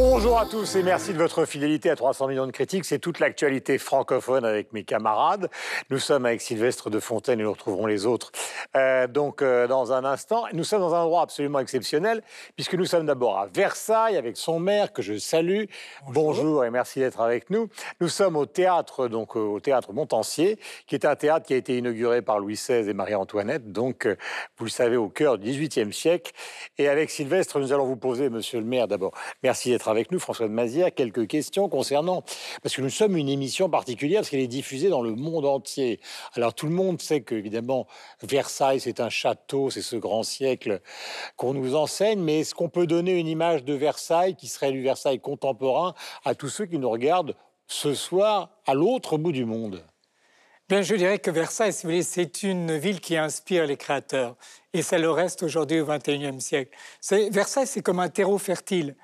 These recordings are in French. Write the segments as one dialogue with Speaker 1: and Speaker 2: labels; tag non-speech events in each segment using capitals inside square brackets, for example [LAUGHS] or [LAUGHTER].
Speaker 1: Bonjour à tous et merci de votre fidélité à 300 millions de critiques. C'est toute l'actualité francophone avec mes camarades. Nous sommes avec Sylvestre de Fontaine et nous retrouverons les autres euh, donc euh, dans un instant. Nous sommes dans un endroit absolument exceptionnel puisque nous sommes d'abord à Versailles avec son maire que je salue. Bonjour, et merci d'être avec nous. Nous sommes au théâtre donc euh, au théâtre Montancier qui est un théâtre qui a été inauguré par Louis XVI et Marie-Antoinette donc vous le savez au cœur du XVIIIe siècle. Et avec Sylvestre, nous allons vous poser, Monsieur le maire, d'abord. Merci d'être avec nous, François de Mazière. Quelques questions concernant, parce que nous sommes une émission particulière, parce qu'elle est diffusée dans le monde entier. Alors tout le monde sait que, évidemment, Versailles, c'est un château, c'est ce grand siècle qu'on nous enseigne, mais est-ce qu'on peut donner une image de Versailles qui serait du Versailles contemporain à tous ceux qui nous regardent ce soir à l'autre bout du monde?
Speaker 2: Bien, je dirais que Versailles, si vous voulez, c'est une ville qui inspire les créateurs. Et ça le reste aujourd'hui au XXIe siècle. Versailles, c'est comme un terreau fertile.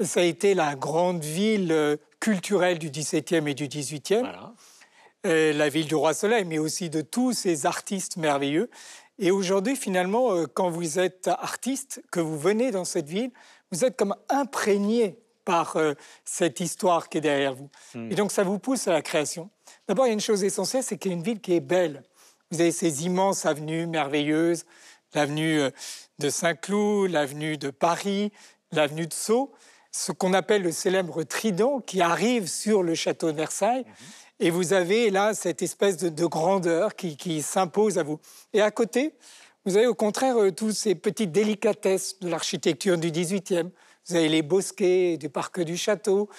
Speaker 2: Ça a été la grande ville euh, culturelle du XVIIe et du XVIIIe. Voilà. Euh, la ville du roi Soleil, mais aussi de tous ces artistes merveilleux. Et aujourd'hui, finalement, euh, quand vous êtes artiste, que vous venez dans cette ville, vous êtes comme imprégné par cette histoire qui est derrière vous. Hmm. Et donc, ça vous pousse à la création. D'abord, il y a une chose essentielle, c'est qu'il y a une ville qui est belle. Vous avez ces immenses avenues merveilleuses, l'avenue de Saint-Cloud, l'avenue de Paris, l'avenue de Sceaux ce qu'on appelle le célèbre trident qui arrive sur le château de Versailles. Mhm. Et vous avez là cette espèce de, grandeur qui, s'impose à vous. Et à côté, vous avez au contraire euh, toutes ces petites délicatesses de l'architecture du XVIIIe. Vous avez les bosquets du parc du château.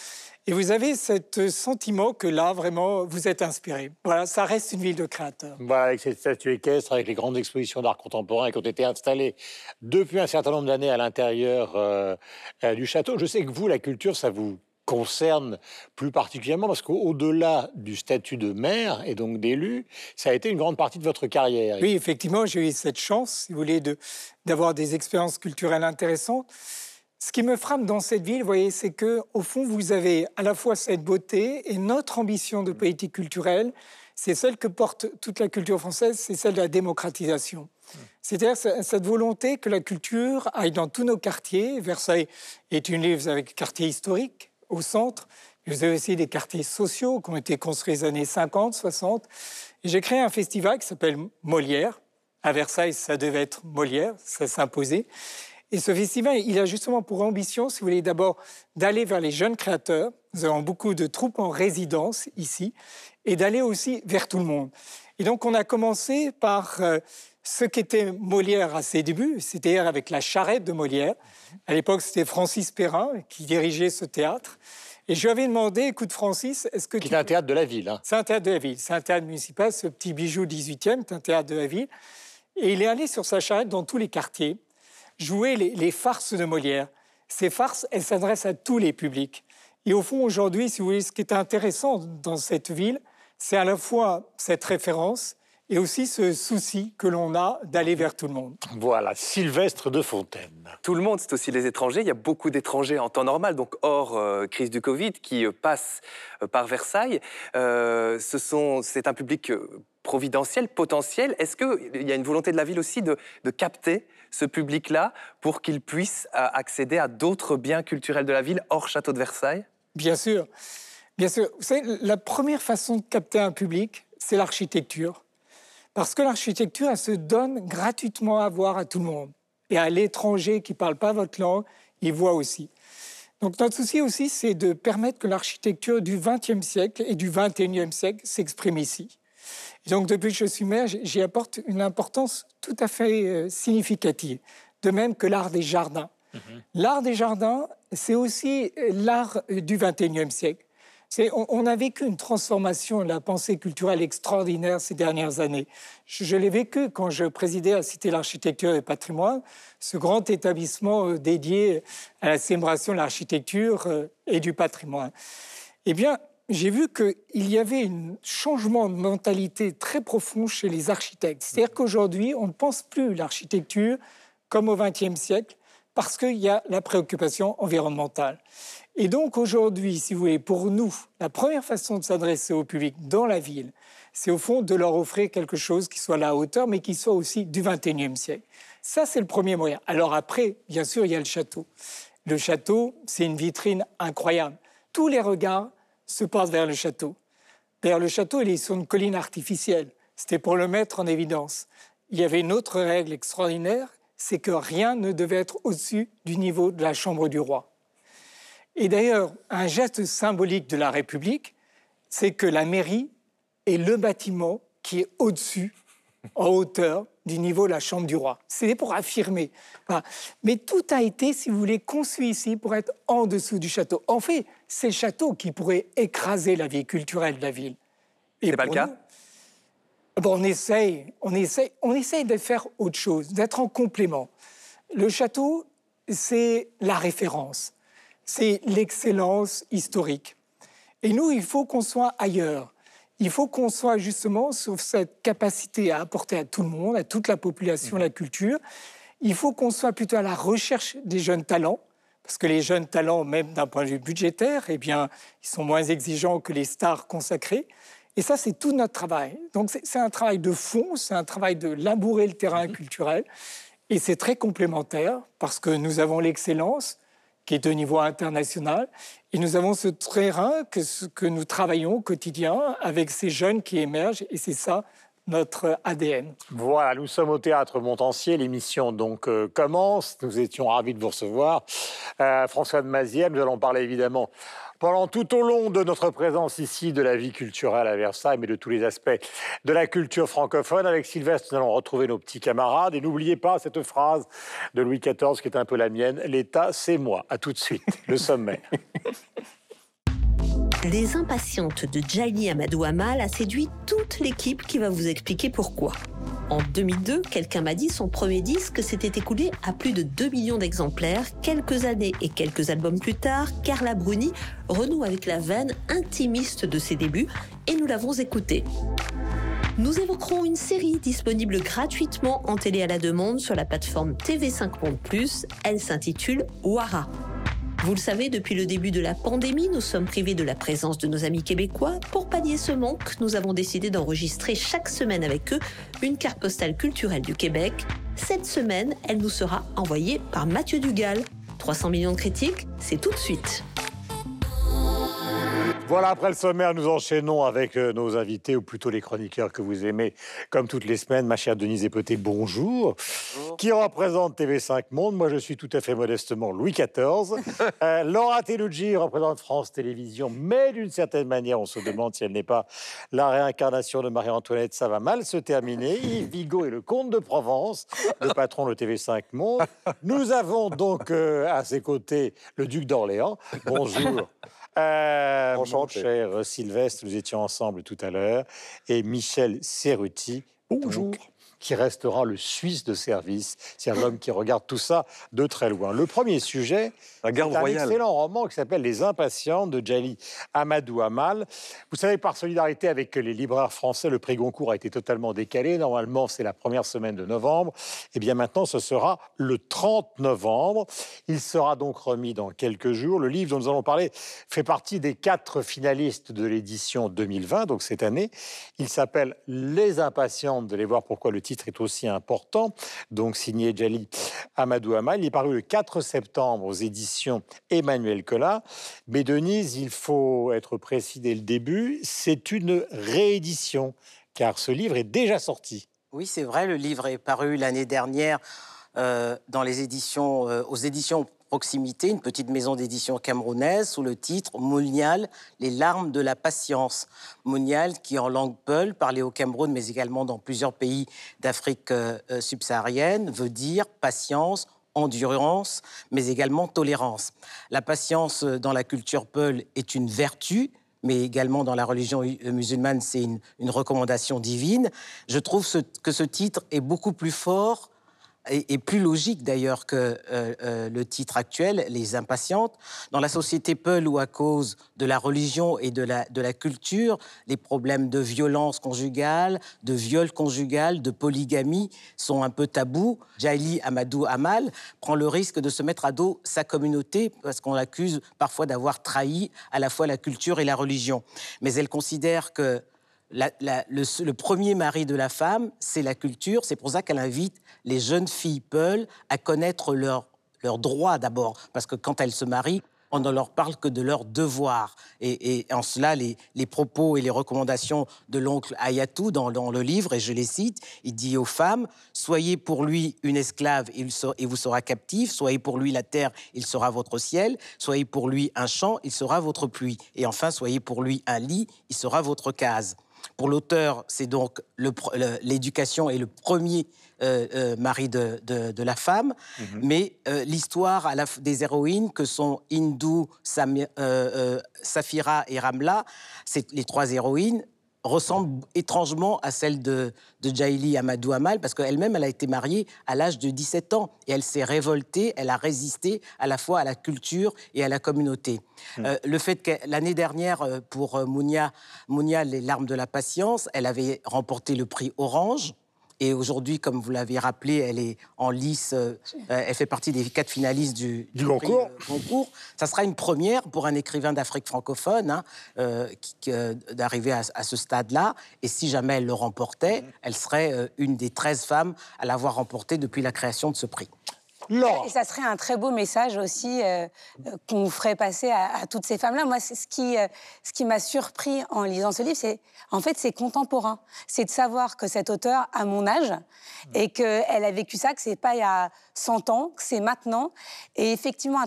Speaker 2: Et vous avez ce sentiment que là, vraiment, vous êtes inspiré. Voilà, ça reste une ville de créateurs.
Speaker 1: Voilà, avec cette statue équestre, avec les grandes expositions d'art contemporain qui ont été installées depuis un certain nombre d'années à l'intérieur euh, euh, du château. Je sais que vous, la culture, ça vous concerne plus particulièrement parce qu'au-delà du statut de maire et donc d'élu, ça a été une grande partie de votre carrière.
Speaker 2: Oui, effectivement, j'ai eu cette chance, si vous voulez, d'avoir des expériences culturelles intéressantes. Ce qui me frappe dans cette ville, vous voyez, c'est que au fond, vous avez à la fois cette beauté et notre ambition de politique culturelle, c'est celle que porte toute la culture française, c'est celle de la démocratisation. C'est-à-dire cette volonté que la culture aille dans tous nos quartiers. Versailles est une ville avec quartier historique au centre. Vous avez aussi des quartiers sociaux qui ont été construits les années 50, 60. Et j'ai créé un festival qui s'appelle Molière. À Versailles, ça devait être Molière, ça s'imposait. Et ce festival, il a justement pour ambition, si vous voulez, d'abord d'aller vers les jeunes créateurs. Nous avons beaucoup de troupes en résidence ici, et d'aller aussi vers tout le monde. Et donc, on a commencé par euh, ce qu'était Molière à ses débuts, c'est-à-dire avec la charrette de Molière. À l'époque, c'était Francis Perrin qui dirigeait ce théâtre. Et je lui avais demandé, écoute Francis, est-ce que
Speaker 1: tu... C'est un théâtre de la ville. Hein.
Speaker 2: C'est un théâtre de la ville. C'est un théâtre municipal, ce petit bijou 18e, c'est un théâtre de la ville. Et il est allé sur sa charrette dans tous les quartiers jouer les, farces de Molière. Ces farces, elles s'adressent à tous les publics. Et au fond, aujourd'hui, si vous voulez, ce qui est intéressant dans cette ville, c'est à la fois cette référence et aussi ce souci que l'on a d'aller vers tout le monde.
Speaker 1: Voilà, Sylvestre de Fontaine.
Speaker 3: Tout le monde, c'est aussi les étrangers. Il y a beaucoup d'étrangers en temps normal, donc hors euh, crise du Covid, qui euh, passent euh, par Versailles. c'est un public providentiel, potentiel. Est-ce qu'il y a une volonté de la ville aussi de, capter ce public-là pour qu'il puisse euh, accéder à d'autres biens culturels de la ville hors château de Versailles?
Speaker 2: Bien sûr. Bien sûr. Vous savez, la première façon de capter un public, c'est l'architecture. Parce que l'architecture, elle se donne gratuitement à voir à tout le monde. Et à l'étranger qui ne parle pas votre langue, il voit aussi. Donc notre souci aussi, c'est de permettre que l'architecture du XXe siècle et du XXIe siècle s'exprime ici donc, depuis que je suis maire, j'y apporte une importance tout à fait euh, significative. De même que l'art des jardins. Mhm. L'art des jardins, c'est aussi euh, l'art euh, du XXIe siècle. On, on, a vécu une transformation de la pensée culturelle extraordinaire ces dernières années. Je, l'ai vécu quand je présidais à Cité l'Architecture et Patrimoine, ce grand établissement dédié à la célébration de l'architecture et du patrimoine. Eh bien, j'ai vu qu'il y avait un changement de mentalité très profond chez les architectes. C'est-à-dire qu'aujourd'hui, on ne pense plus l'architecture comme au XXe siècle parce qu'il y a la préoccupation environnementale. Et donc aujourd'hui, si vous voulez, pour nous, la première façon de s'adresser au public dans la ville, c'est au fond de leur offrir quelque chose qui soit à la hauteur, mais qui soit aussi du XXIe siècle. Ça, c'est le premier moyen. Alors après, bien sûr, il y a le château. Le château, c'est une vitrine incroyable. Tous les regards se passent vers le château. D'ailleurs, le château, il est sur une colline artificielle. C'était pour le mettre en évidence. Il y avait une autre règle extraordinaire, c'est que rien ne devait être au-dessus du niveau de la chambre du roi. Et d'ailleurs, un geste symbolique de la République, c'est que la mairie est le bâtiment qui est au-dessus, en hauteur, du niveau de la chambre du roi. C'est pour affirmer. Mais tout a été, si vous voulez, conçu ici pour être en dessous du château. En fait, c'est le château qui pourrait écraser la vie culturelle de la ville.
Speaker 3: Et pas le cas
Speaker 2: bon, on essaye, on essaye, on essaye de faire autre chose, d'être en complément. Le château, c'est la référence, c'est l'excellence historique. Et nous, il faut qu'on soit ailleurs. Il faut qu'on soit justement sur cette capacité à apporter à tout le monde, à toute la population, la culture. Il faut qu'on soit plutôt à la recherche des jeunes talents, parce que les jeunes talents, même d'un point de vue budgétaire, eh bien, ils sont moins exigeants que les stars consacrées. Et ça, c'est tout notre travail. Donc, c'est un travail de fond, c'est un travail de labourer le terrain mhm. culturel. Et c'est très complémentaire parce que nous avons l'excellence qui est de niveau international. Et nous avons ce terrain que, que nous travaillons au quotidien avec ces jeunes qui émergent. Et c'est ça notre ADN.
Speaker 1: Voilà, nous sommes au théâtre Montancier. L'émission donc euh, commence. Nous étions ravis de vous recevoir. Euh, François de Mazière, nous allons parler évidemment pendant tout au long de notre présence ici de la vie culturelle à Versailles, mais de tous les aspects de la culture francophone. Avec Sylvestre, nous allons retrouver nos petits camarades. Et n'oubliez pas cette phrase de Louis XIV qui est un peu la mienne L'État, c'est moi. À tout de suite, le sommet. [LAUGHS]
Speaker 4: Les impatientes de Jaili Amadou Amal a séduit toute l'équipe qui va vous expliquer pourquoi. En 2002, quelqu'un m'a dit son premier disque s'était écoulé à plus de 2 millions d'exemplaires. Quelques années et quelques albums plus tard, Carla Bruni renoue avec la veine intimiste de ses débuts et nous l'avons écoutée. Nous évoquerons une série disponible gratuitement en télé à la demande sur la plateforme TV5 Monde. Elle s'intitule Wara. Vous le savez, depuis le début de la pandémie, nous sommes privés de la présence de nos amis québécois. Pour pallier ce manque, nous avons décidé d'enregistrer chaque semaine avec eux une carte postale culturelle du Québec. Cette semaine, elle nous sera envoyée par Mathieu Dugal. 300 millions de critiques, c'est tout de suite.
Speaker 1: Voilà, après le sommaire, nous enchaînons avec euh, nos invités, ou plutôt les chroniqueurs que vous aimez, comme toutes les semaines. Ma chère Denise Epoté, bonjour. Qui représente TV5 Monde Moi, je suis tout à fait modestement Louis XIV. [LAUGHS] euh, Laura Telucci représente France Télévisions, mais d'une certaine manière, on se demande si elle n'est pas la réincarnation de Marie-Antoinette. Ça va mal se terminer. Yves Vigo est le comte de Provence, le patron de TV5 Monde. Nous avons donc euh, à ses côtés le duc d'Orléans. Bonjour. Euh, mon cher Sylvestre, nous étions ensemble tout à l'heure, et Michel Serruti. Bonjour qui restera le Suisse de service. C'est un homme qui regarde tout ça de très loin. Le premier sujet,
Speaker 5: la
Speaker 1: un
Speaker 5: royale.
Speaker 1: excellent roman qui s'appelle Les Impatients de Djali Amadou Amal. Vous savez, par solidarité avec les libraires français, le prix Goncourt a été totalement décalé. Normalement, c'est la première semaine de novembre. Et eh bien maintenant, ce sera le 30 novembre. Il sera donc remis dans quelques jours. Le livre dont nous allons parler fait partie des quatre finalistes de l'édition 2020, donc cette année. Il s'appelle Les Impatients. de les voir pourquoi le titre est aussi important. Donc signé Djali Amadou Amal. Il est paru le 4 septembre aux éditions Emmanuel Collat. Mais Denise, il faut être précis dès le début, c'est une réédition, car ce livre est déjà sorti.
Speaker 6: Oui, c'est vrai, le livre est paru l'année dernière euh, dans les éditions, euh, aux éditions Proximité, une petite maison d'édition camerounaise, sous le titre Mounial, les larmes de la patience. Mounial, qui en langue peul, parlé au Cameroun, mais également dans plusieurs pays d'Afrique euh, subsaharienne, veut dire patience, endurance, mais également tolérance. La patience dans la culture Peul est une vertu, mais également dans la religion musulmane, c'est une, recommandation divine. Je trouve que ce titre est beaucoup plus fort et, plus logique d'ailleurs que euh, euh, le titre actuel, Les Impatientes. Dans la société Peul, où à cause de la religion et de la, culture, les problèmes de violence conjugale, de viol conjugal, de polygamie sont un peu tabous, Jaili Amadou Amal prend le risque de se mettre à dos sa communauté parce qu'on l'accuse parfois d'avoir trahi à la fois la culture et la religion. Mais elle considère que le, premier mari de la femme, c'est la culture. C'est pour ça qu'elle invite les jeunes filles Peul à connaître leur leurs droits d'abord, parce que quand elles se marient, on ne leur parle que de leurs devoirs. Et, en cela, les, propos et les recommandations de l'oncle Ayatou dans, le livre, et je les cite, il dit aux femmes, soyez pour lui une esclave, il, vous sera captive, soyez pour lui la terre, il sera votre ciel, soyez pour lui un champ, il sera votre pluie, et enfin, soyez pour lui un lit, il sera votre case. Pour l'auteur, c'est donc l'éducation est le premier euh, euh, mari de, la femme, mhm. mais euh, l'histoire des héroïnes que sont Hindu, Safira et Ramla, c'est les trois héroïnes ressemble étrangement à celle de, de Jaili Amadou Amal, parce qu'elle-même, elle a été mariée à l'âge de 17 ans, et elle s'est révoltée, elle a résisté à la fois à la culture et à la communauté. Hmm. Euh, le fait que l'année dernière, euh, pour euh, Mounia, Mounia, Les larmes de la patience, elle avait remporté le prix Orange, et aujourd'hui, comme vous l'avez rappelé, elle est en lice. Euh, elle fait partie des quatre finalistes du,
Speaker 1: du, concours.
Speaker 6: Euh, Ça sera une première pour un écrivain d'Afrique francophone hein, euh, d'arriver à, ce stade-là. Et si jamais elle le remportait, elle serait une des 13 femmes à l'avoir remporté depuis la création de ce prix.
Speaker 5: Et ça serait un très beau message aussi euh, euh, qu'on ferait passer à, toutes ces femmes-là. Moi, ce qui, euh, ce qui m'a surpris en lisant ce livre, c'est en fait c'est contemporain. C'est de savoir que cet auteur a mon âge et qu'elle a vécu ça, que c'est pas il y a 100 ans, que c'est maintenant. Et effectivement, à,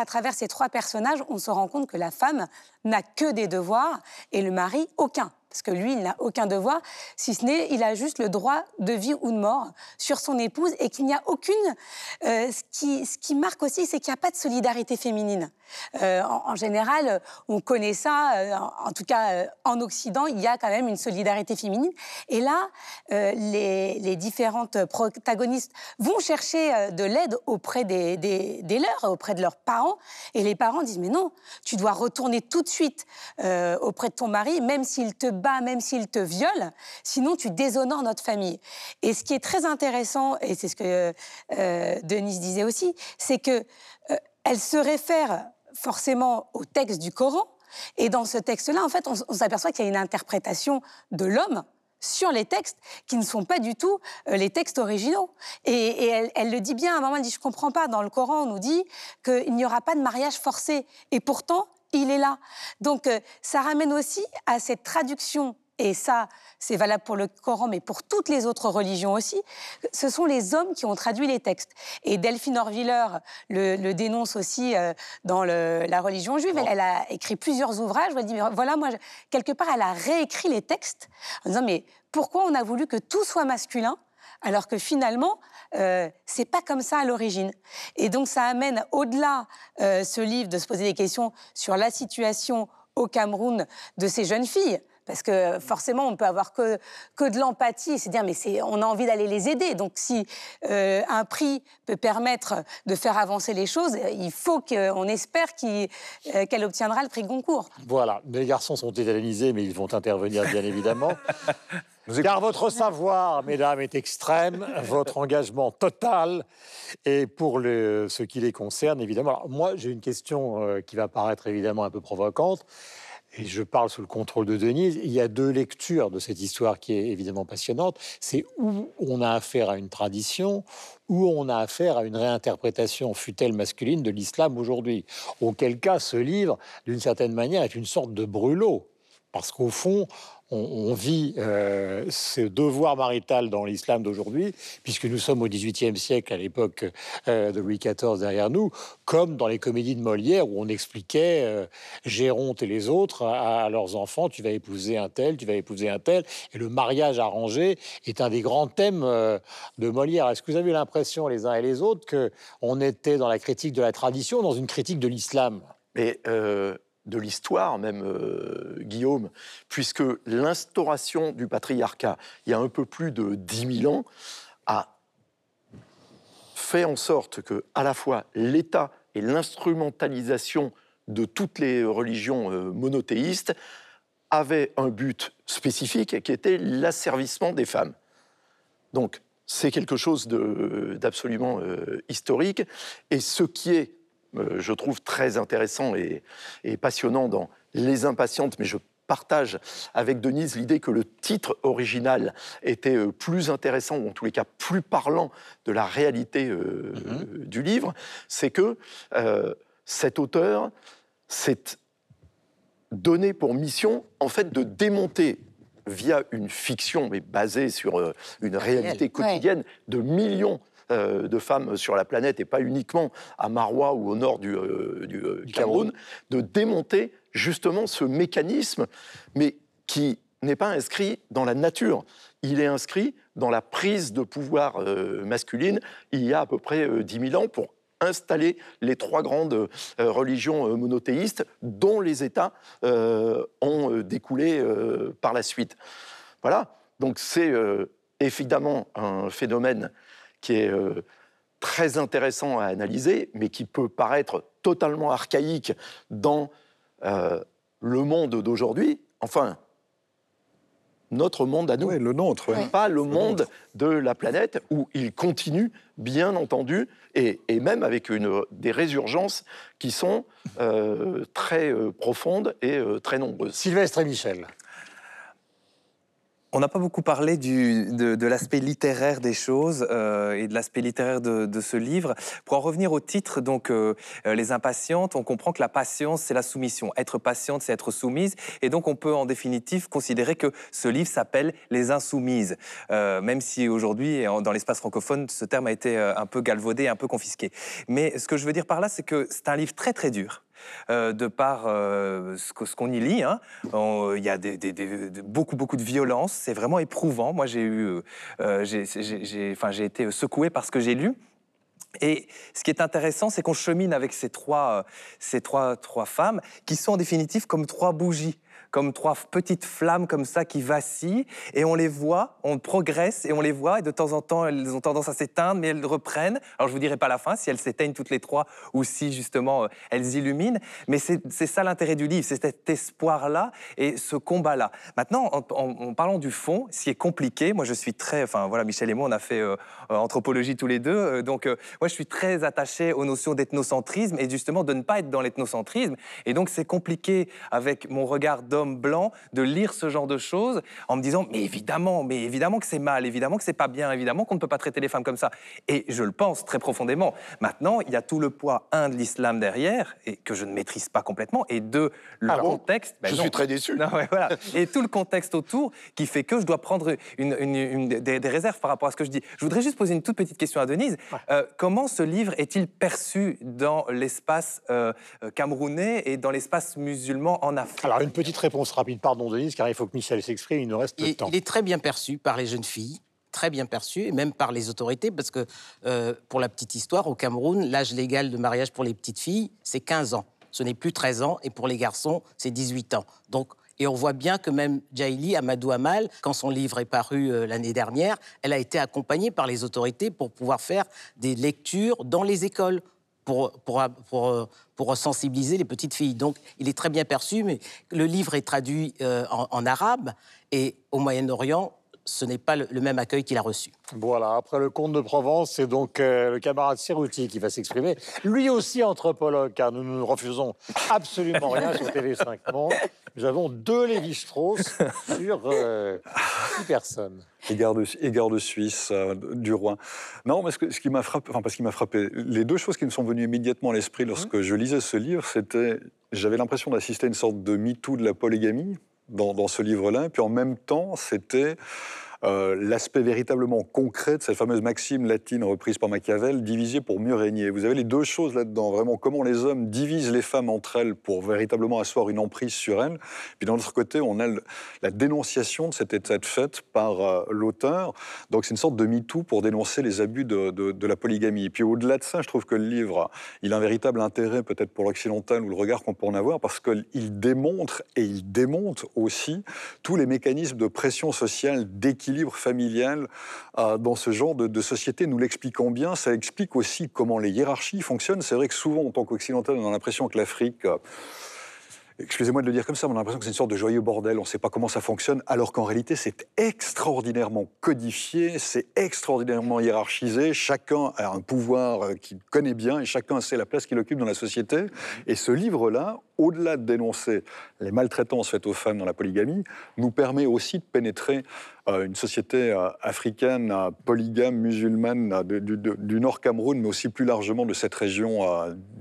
Speaker 5: à travers ces trois personnages, on se rend compte que la femme n'a que des devoirs et le mari aucun parce que lui, il n'a aucun devoir, si ce n'est, il a juste le droit de vie ou de mort sur son épouse et qu'il n'y a aucune. Euh, ce, qui, marque aussi, c'est qu'il n'y a pas de solidarité féminine. Euh, en, général, on connaît ça, euh, en, tout cas en Occident, il y a quand même une solidarité féminine. Et là, les, différentes protagonistes vont chercher de l'aide auprès des, des, leurs, auprès de leurs parents, et les parents disent mais non, tu dois retourner tout de suite auprès de ton mari, même s'il te même s'il te viole, sinon tu déshonores notre famille. Et ce qui est très intéressant, et c'est ce que euh, Denise disait aussi, c'est que euh, elle se réfère forcément au texte du Coran. Et dans ce texte-là, en fait, on, s'aperçoit qu'il y a une interprétation de l'homme sur les textes qui ne sont pas du tout euh, les textes originaux. Et, elle, le dit bien à un moment, elle dit, je comprends pas, dans le Coran, on nous dit qu'il n'y aura pas de mariage forcé. Et pourtant, il est là. Donc euh, ça ramène aussi à cette traduction et ça, c'est valable pour le Coran, mais pour toutes les autres religions aussi, ce sont les hommes qui ont traduit les textes. Et Delphine Orviller le, dénonce aussi euh, dans la religion juive. Elle, a écrit plusieurs ouvrages elle dit, mais voilà, moi, quelque part, elle a réécrit les textes en disant, mais pourquoi on a voulu que tout soit masculin alors que finalement, euh, c'est pas comme ça à l'origine. Et donc ça amène au-delà euh, ce livre de se poser des questions sur la situation au Cameroun de ces jeunes filles. Parce que forcément, on peut avoir que, que de l'empathie et se dire, mais on a envie d'aller les aider. Donc, si euh, un prix peut permettre de faire avancer les choses, il faut qu'on espère euh, qu'elle obtiendra le prix Goncourt.
Speaker 1: Voilà, les garçons sont tétanisés, mais ils vont intervenir, bien évidemment. [LAUGHS] Car votre savoir, mesdames, est extrême, votre engagement total, et pour ce qui les concerne, évidemment. moi, j'ai une question euh, qui va paraître évidemment un peu provocante, et je parle sous le contrôle de Denise. Il y a deux lectures de cette histoire qui est évidemment passionnante. C'est où on a affaire à une tradition, où on a affaire à une réinterprétation, fut-elle masculine, de l'islam aujourd'hui. Auquel cas, ce livre, d'une certaine manière, est une sorte de brûlot. Parce qu'au fond, on, vit euh, ce devoir marital dans l'islam d'aujourd'hui, puisque nous sommes au XVIIIe siècle, à l'époque euh, de Louis XIV derrière nous, comme dans les comédies de Molière où on expliquait euh, Géronte et les autres à, leurs enfants tu vas épouser un tel, tu vas épouser un tel, et le mariage arrangé est un des grands thèmes de Molière. Est-ce que vous avez l'impression les uns et les autres que on était dans la critique de la tradition, dans une critique de l'islam?
Speaker 7: De l'histoire, même euh, Guillaume, puisque l'instauration du patriarcat, il y a un peu plus de 10 000 ans, a fait en sorte que, à la fois, l'État et l'instrumentalisation de toutes les religions euh, monothéistes avaient un but spécifique qui était l'asservissement des femmes. Donc, c'est quelque chose d'absolument euh, historique. Et ce qui est je trouve très intéressant et, passionnant dans Les Impatientes, mais je partage avec Denise l'idée que le titre original était euh, plus intéressant, ou en tous les cas plus parlant de la réalité euh,
Speaker 1: Mhm.
Speaker 7: du livre, c'est que euh, cet auteur s'est donné pour mission, en fait, de démonter via une fiction, mais basée sur euh, une réalité quotidienne de millions euh, de femmes sur la planète, et pas uniquement à Marwa ou au nord du, euh, du, euh,
Speaker 1: Du
Speaker 7: Cameroun, de démonter justement ce mécanisme, mais qui n'est pas inscrit dans la nature. Il est inscrit dans la prise de pouvoir masculine il y a à peu près euh, 10 000 ans pour installer les trois grandes religions monothéistes dont les États euh, ont découlé euh, par la suite. Voilà, donc c'est euh, évidemment un phénomène qui est euh, très intéressant à analyser, mais qui peut paraître totalement archaïque dans euh, le monde d'aujourd'hui. Enfin, notre monde à nous.
Speaker 8: Oui, le nôtre. ouais.
Speaker 7: Pas le monde de la planète où il continue, bien entendu, et, et même avec une, des résurgences qui sont euh, très euh, profondes et euh, très nombreuses.
Speaker 1: Sylvestre et Michel.
Speaker 3: On n'a pas beaucoup parlé du- de, l'aspect littéraire des choses euh, et de l'aspect littéraire de, de ce livre. Pour en revenir au titre, donc euh, euh, les impatientes, on comprend que la patience c'est la soumission. Être patiente, c'est être soumise, et donc on peut en définitive considérer que ce livre s'appelle Les Insoumises, même si aujourd'hui dans l'espace francophone ce terme a été un peu galvaudé, un peu confisqué. Mais ce que je veux dire par là, c'est que c'est un livre très très dur. Euh, de par euh, ce qu'on y lit. hein. Il y a beaucoup, beaucoup de violence. C'est vraiment éprouvant. Moi, euh, j'ai- été secoué par ce que j'ai lu. Et ce qui est intéressant, c'est qu'on chemine avec ces trois, trois femmes qui sont en définitive comme trois bougies, comme trois petites flammes comme ça qui vacillent. Et on les voit, on progresse et on les voit. Et de temps en temps, elles ont tendance à s'éteindre, mais elles reprennent. Alors je vous dirai pas la fin, si elles s'éteignent toutes les trois ou si justement euh, elles illuminent. Mais c'est ça l'intérêt du livre, c'est cet espoir-là et ce combat-là. Maintenant, en, parlant du fond, ce qui est compliqué, moi je suis très, enfin voilà, Michel et moi, on a fait euh, euh, anthropologie tous les deux, donc moi je suis très attaché aux notions d'ethnocentrisme et justement de ne pas être dans l'ethnocentrisme. Et donc c'est compliqué avec mon regard d'homme blanc de lire ce genre de choses en me disant mais évidemment, mais évidemment que c'est mal, évidemment que c'est pas bien, évidemment qu'on ne peut pas traiter les femmes comme ça. Et je le pense très profondément. Maintenant, il y a tout le poids un de l'islam derrière et que je ne maîtrise pas complètement et deux le
Speaker 7: Ah bon?
Speaker 3: contexte. Ben
Speaker 7: Je
Speaker 3: non.
Speaker 7: suis très déçu. [LAUGHS]
Speaker 3: Non, ouais, voilà. Et tout le contexte autour qui fait que je dois prendre une, une- une- des, des réserves par rapport à ce que je dis. Je voudrais juste poser une toute petite question à Denise. Euh, comment ce livre est-il perçu dans l'espace euh, euh, camerounais et dans l'espace musulman en Afrique?
Speaker 1: Alors, une petite réponse rapide. Pardon, Denise, car il faut que Michel s'exprime. Il nous reste peu de temps.
Speaker 6: il est très bien perçu par les jeunes filles, très bien perçu, et même par les autorités, parce que, euh, pour la petite histoire, au Cameroun, l'âge légal de mariage pour les petites filles, c'est 15 ans. Ce n'est plus 13 ans, et pour les garçons, c'est 18 ans. Donc, et on voit bien que même Jaili, Amadou Amal, quand son livre est paru euh, l'année dernière, elle a été accompagnée par les autorités pour pouvoir faire des lectures dans les écoles pour, sensibiliser les petites filles. Donc, il est très bien perçu, mais le livre est traduit euh, en arabe et au Moyen-Orient, ce n'est pas le, le même accueil qu'il a reçu.
Speaker 1: Voilà, après le comte de Provence, c'est donc euh, le camarade Serrouti qui va s'exprimer. Lui aussi anthropologue, car nous ne refusons absolument rien sur TV5 Monde. Nous avons deux Lévi-Strauss sur euh, six personnes.
Speaker 8: Et garde suisse euh, du roi. Non, mais ce, que- ce qui m'a frappé, enfin, parce qu'il m'a frappé, les deux choses qui me sont venues immédiatement à l'esprit lorsque je lisais ce livre, c'était, j'avais l'impression d'assister à une sorte de MeToo de la polygamie dans, ce livre-là, et puis en même temps, c'était euh, l'aspect véritablement concret de cette fameuse maxime latine reprise par Machiavel, diviser pour mieux régner. Vous avez les deux choses là-dedans, vraiment comment les hommes divisent les femmes entre elles pour véritablement asseoir une emprise sur elles. Puis d'un autre côté, on a la dénonciation de cet état de fait par euh, l'auteur. Donc c'est une sorte de MeToo pour dénoncer les abus de, la polygamie. Puis au-delà de ça, je trouve que le livre, il a un véritable intérêt peut-être pour l'occidental ou le regard qu'on peut en avoir, parce qu'il démontre et il démonte aussi tous les mécanismes de pression sociale, d'équilibre familial euh, dans ce genre de, société. Nous l'expliquons bien, ça explique aussi comment les hiérarchies fonctionnent. C'est vrai que souvent, en tant qu'occidental, on a l'impression que l'Afrique... euh, Excusez-moi de le dire comme ça, on a l'impression que c'est une sorte de joyeux bordel, on ne sait pas comment ça fonctionne, alors qu'en réalité c'est extraordinairement codifié, c'est extraordinairement hiérarchisé, chacun a un pouvoir euh, qu'il connaît bien et chacun sait la place qu'il occupe dans la société. Et ce livre-là, au-delà de dénoncer les maltraitances faites aux femmes dans la polygamie, nous permet aussi de pénétrer euh, une société euh, africaine, euh, polygame, musulmane, du, Nord Cameroun, mais aussi plus largement de cette région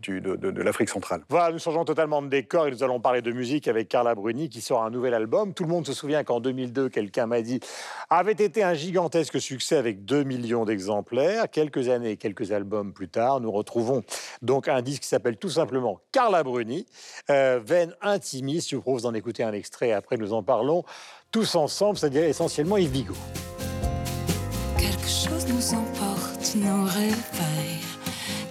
Speaker 8: de, de l'Afrique centrale.
Speaker 1: Voilà, nous changeons totalement de décor et nous allons parler de musique avec Carla Bruni qui sort un nouvel album. Tout le monde se souvient qu'en 2002, quelqu'un m'a dit, avait été un gigantesque succès avec 2 millions d'exemplaires. Quelques années, quelques albums plus tard, nous retrouvons donc un disque qui s'appelle tout simplement Carla Bruni, veine intimiste. Je vous propose d'en écouter un extrait, après nous en parlons tous ensemble, c'est-à-dire essentiellement Yves Bigot.
Speaker 9: Quelque chose nous emporte, nous réveille.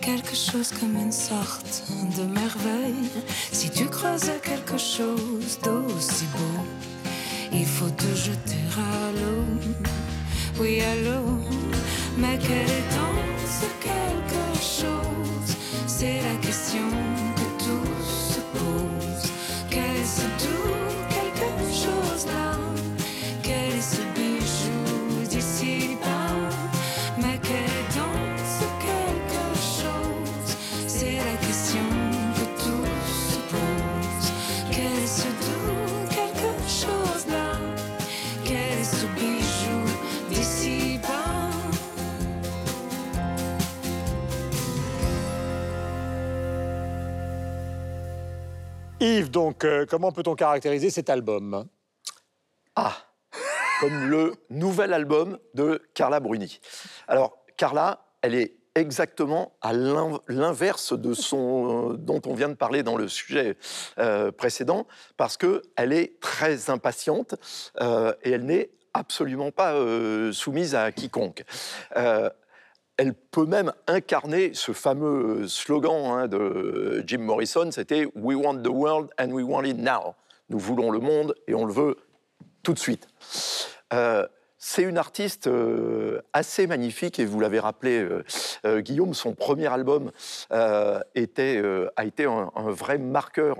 Speaker 9: Quelque chose comme une sorte de merveille. Si tu creuses quelque chose d'aussi beau, il faut te jeter à l'eau. Oui, à l'eau. Mais quel est donc ce quelque chose? C'est la question
Speaker 1: Yves, donc, euh, comment peut-on caractériser cet album?
Speaker 7: Ah, comme le nouvel album de Carla Bruni. Alors, Carla, elle est exactement à l'inverse de son dont on vient de parler dans le sujet euh, précédent, parce qu'elle est très impatiente euh, et elle n'est absolument pas soumise à quiconque elle peut même incarner ce fameux slogan hein, de Jim Morrison, c'était We want the world and we want it now. Nous voulons le monde et on le veut tout de suite. Euh, c'est une artiste euh, assez magnifique et vous l'avez rappelé, euh, Guillaume, son premier album a été un, vrai marqueur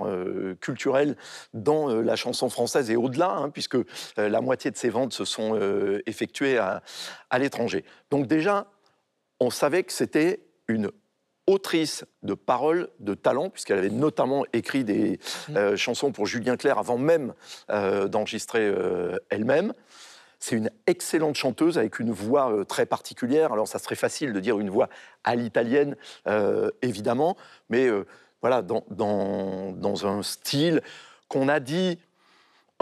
Speaker 7: culturel dans la chanson française et au-delà, hein, puisque la moitié de ses ventes se sont effectuées à, à l'étranger. Donc déjà, on savait que c'était une autrice de paroles de talent, puisqu'elle avait notamment écrit des mmh. euh, chansons pour Julien Clerc avant même euh, d'enregistrer euh, elle-même. C'est une excellente chanteuse avec une voix très particulière. Alors ça serait facile de dire une voix à l'italienne, évidemment, mais voilà, dans, dans, un style qu'on a dit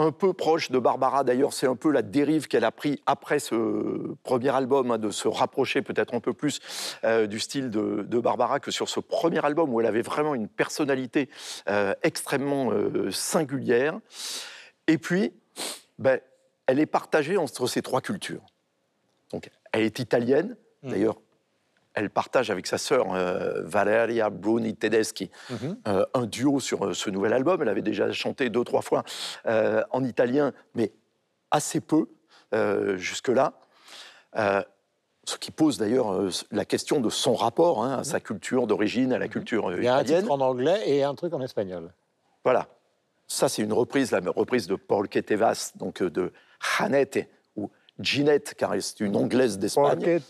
Speaker 7: un peu proche de Barbara. D'ailleurs, c'est un peu la dérive qu'elle a pris après ce premier album, hein, de se rapprocher peut-être un peu plus euh, du style de, Barbara que sur ce premier album où elle avait vraiment une personnalité euh, extrêmement euh, singulière. Et puis, ben, elle est partagée entre ces trois cultures. Donc, elle est italienne. Mmh. D'ailleurs, elle partage avec sa sœur euh, Valeria Bruni Tedeschi mhm. euh, un duo sur euh, ce nouvel album. Elle avait déjà chanté deux, trois fois en italien, mais assez peu jusque-là. ce qui pose d'ailleurs la question de son rapport hein, à sa culture d'origine, à la mhm. culture italienne. Il y a un
Speaker 1: titre en anglais et un truc en espagnol.
Speaker 7: Voilà. Ça, c'est une reprise, la reprise de Paul Ketevas, donc de Janete, Ginette, car c'est une anglaise d'Espagne.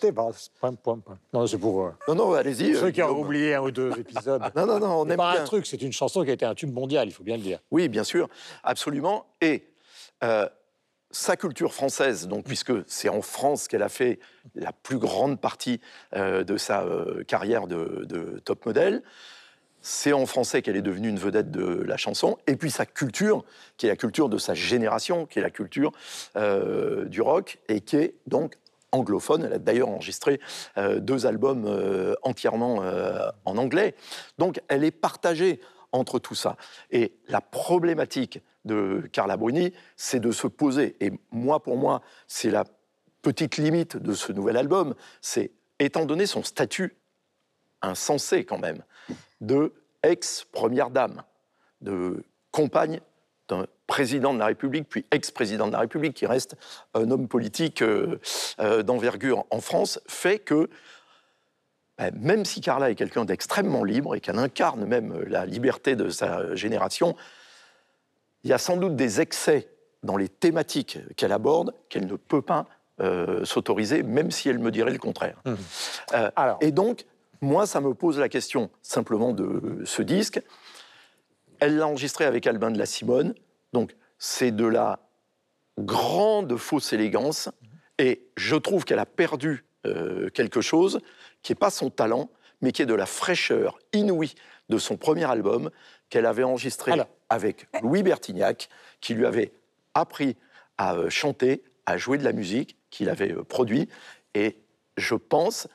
Speaker 1: Non, c'est pour. Euh,
Speaker 7: non, non, allez-y.
Speaker 1: Ceux euh, qui ont oublié un ou deux épisodes. [LAUGHS]
Speaker 7: non, non, non, on aime
Speaker 1: pas un truc, c'est une chanson qui a été un tube mondial, il faut bien le dire.
Speaker 7: Oui, bien sûr, absolument. Et euh, sa culture française, donc puisque c'est en France qu'elle a fait la plus grande partie de sa carrière de, de top modèle, c'est en français qu'elle est devenue une vedette de la chanson, et puis sa culture, qui est la culture de sa génération, qui est la culture euh, du rock, et qui est donc anglophone. Elle a d'ailleurs enregistré euh, deux albums euh, entièrement en anglais. Donc elle est partagée entre tout ça. Et la problématique de Carla Bruni, c'est de se poser, et moi pour moi, c'est la petite limite de ce nouvel album, c'est étant donné son statut insensé quand même, de ex-première dame, de compagne d'un président de la République, puis ex-président de la République, qui reste un homme politique euh, euh, d'envergure en France, fait que ben, même si Carla est quelqu'un d'extrêmement libre et qu'elle incarne même la liberté de sa génération, il y a sans doute des excès dans les thématiques qu'elle aborde qu'elle ne peut pas euh, s'autoriser, même si elle me dirait le contraire. Mmh. Alors. Et donc, moi, ça me pose la question simplement de ce disque. Elle l'a enregistré avec Albin de la Simone. Donc, c'est de la grande fausse élégance. Et je trouve qu'elle a perdu euh, quelque chose qui n'est pas son talent, mais qui est de la fraîcheur inouïe de son premier album qu'elle avait enregistré
Speaker 1: Alors.
Speaker 7: avec Louis Bertignac, qui lui avait appris à euh, chanter, à jouer de la musique, qu'il avait euh, produit. Et je pense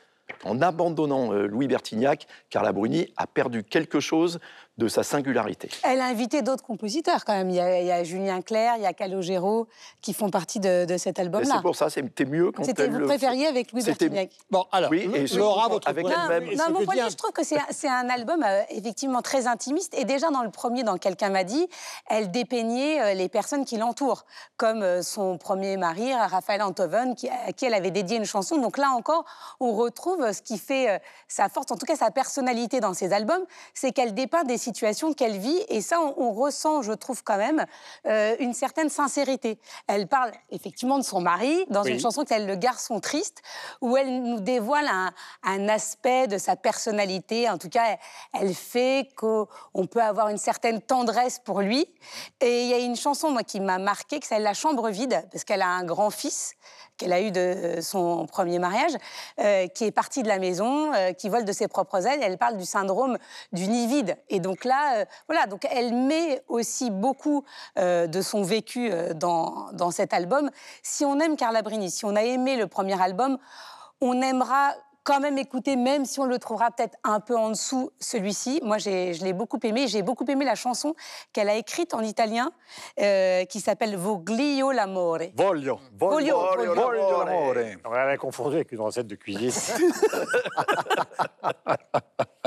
Speaker 7: qu'en abandonnant euh, Louis Bertignac, Carla Bruni a perdu quelque chose de sa singularité.
Speaker 5: Elle a invité d'autres compositeurs quand même. Il y a, il y a Julien Clerc, il y a Calogero qui font partie de, de cet
Speaker 7: Et
Speaker 5: album-là.
Speaker 7: C'est pour ça, c'était mieux quand
Speaker 5: C'était
Speaker 7: elle
Speaker 5: vous
Speaker 7: le-
Speaker 5: préfériez avec Louis
Speaker 7: C'était-
Speaker 5: Bertignac.
Speaker 1: Bon, alors,
Speaker 7: Oui, et je
Speaker 1: Laura, votre
Speaker 7: avec
Speaker 1: point de
Speaker 7: elle-même.
Speaker 5: Non, point de
Speaker 1: dit
Speaker 5: vue, je trouve que c'est un album euh, effectivement très intimiste. Et déjà dans le premier, dans Quelqu'un m'a dit, elle dépeignait euh, les personnes qui l'entourent, comme euh, son premier mari, Raphaël Antoven, qui, à qui elle avait dédié une chanson. Donc là encore, on retrouve ce qui fait euh, sa force, en tout cas sa personnalité dans ses albums, c'est qu'elle dépeint des situations qu'elle vit. Et ça, on, on ressent, je trouve quand même, euh, une certaine sincérité. Elle parle effectivement de son mari dans
Speaker 1: Oui.
Speaker 5: une chanson qui s'appelle Le garçon triste, où elle nous dévoile un, un aspect de sa personnalité. En tout cas, elle, elle fait qu'on peut avoir une certaine tendresse pour lui. Et il y a une chanson, moi, qui m'a marquée, qui s'appelle La chambre vide, parce qu'elle a un grand-fils qu'elle a eu de son premier mariage, euh, qui est parti de la maison, euh, qui vole de ses propres ailes. Elle parle du syndrome du nid vide. Et donc là, euh, voilà, donc elle met aussi beaucoup euh, de son vécu euh, dans, dans cet album. Si on aime Carla Bruni, si on a aimé le premier album, on aimera quand même écouter, même si on le trouvera peut-être un peu en dessous, celui-ci. Moi, j'ai- je l'ai beaucoup aimé. J'ai beaucoup aimé la chanson qu'elle a écrite en italien, euh, qui s'appelle Voglio l'amore.
Speaker 1: Voglio.
Speaker 5: Voglio,
Speaker 7: Voglio
Speaker 5: voglio.
Speaker 8: Voglio l'amore.
Speaker 1: On l'a confondu avec une recette de cuisine. [LAUGHS]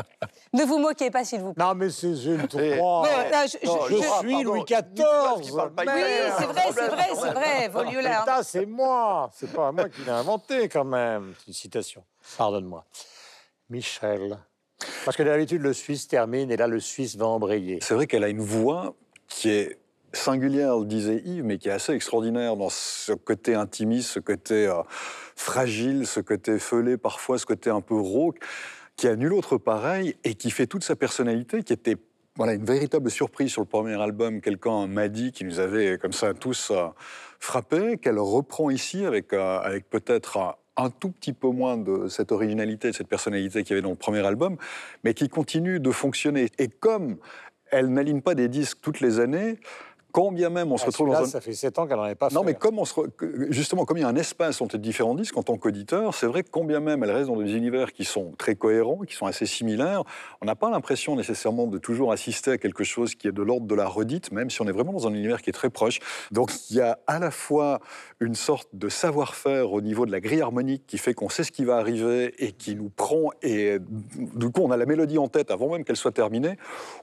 Speaker 1: [LAUGHS]
Speaker 5: Ne vous moquez pas, s'il vous plaît.
Speaker 1: non, mais c'est je ne trouve pas.
Speaker 5: Non, non, je-
Speaker 7: non,
Speaker 5: je-
Speaker 1: Je
Speaker 5: je-
Speaker 1: suis
Speaker 7: pardon,
Speaker 1: Louis XIV.
Speaker 7: parle pas
Speaker 1: merde.
Speaker 5: Oui, c'est vrai, c'est vrai, c'est vrai.
Speaker 1: Ça, c'est moi. C'est pas moi qui l'ai inventé, quand même. C'est une citation. Pardonne-moi. Michel. Parce que d'habitude, le Suisse termine et là, le Suisse va embrayer.
Speaker 8: C'est vrai qu'elle a une voix qui est singulière, le disait Yves, mais qui est assez extraordinaire dans ce côté intimiste, ce côté euh, fragile, ce côté feulé parfois, ce côté un peu rauque, qui a nul autre pareil et qui fait toute sa personnalité, qui était voilà, une véritable surprise sur le premier album. Quelqu'un m'a dit, qui nous avait comme ça tous euh, frappés, qu'elle reprend ici avec, euh, avec peut-être un tout petit peu moins de cette originalité, de cette personnalité qu'il y avait dans le premier album, mais qui continue de fonctionner. Et comme elle n'aligne pas des disques toutes les années, quand bien même on se
Speaker 1: Ah,
Speaker 8: retrouve dans un...
Speaker 1: Ça fait sept ans qu'elle n'en avait pas
Speaker 8: Non,
Speaker 1: fait.
Speaker 8: mais comme on se re- justement, comme il y a un espace entre différents disques en tant qu'auditeur, c'est vrai que quand bien même elle reste dans des univers qui sont très cohérents, qui sont assez similaires, on n'a pas l'impression nécessairement de toujours assister à quelque chose qui est de l'ordre de la redite, même si on est vraiment dans un univers qui est très proche. Donc il y a à la fois une sorte de savoir-faire au niveau de la grille harmonique qui fait qu'on sait ce qui va arriver et qui nous prend, et du coup on a la mélodie en tête avant même qu'elle soit terminée.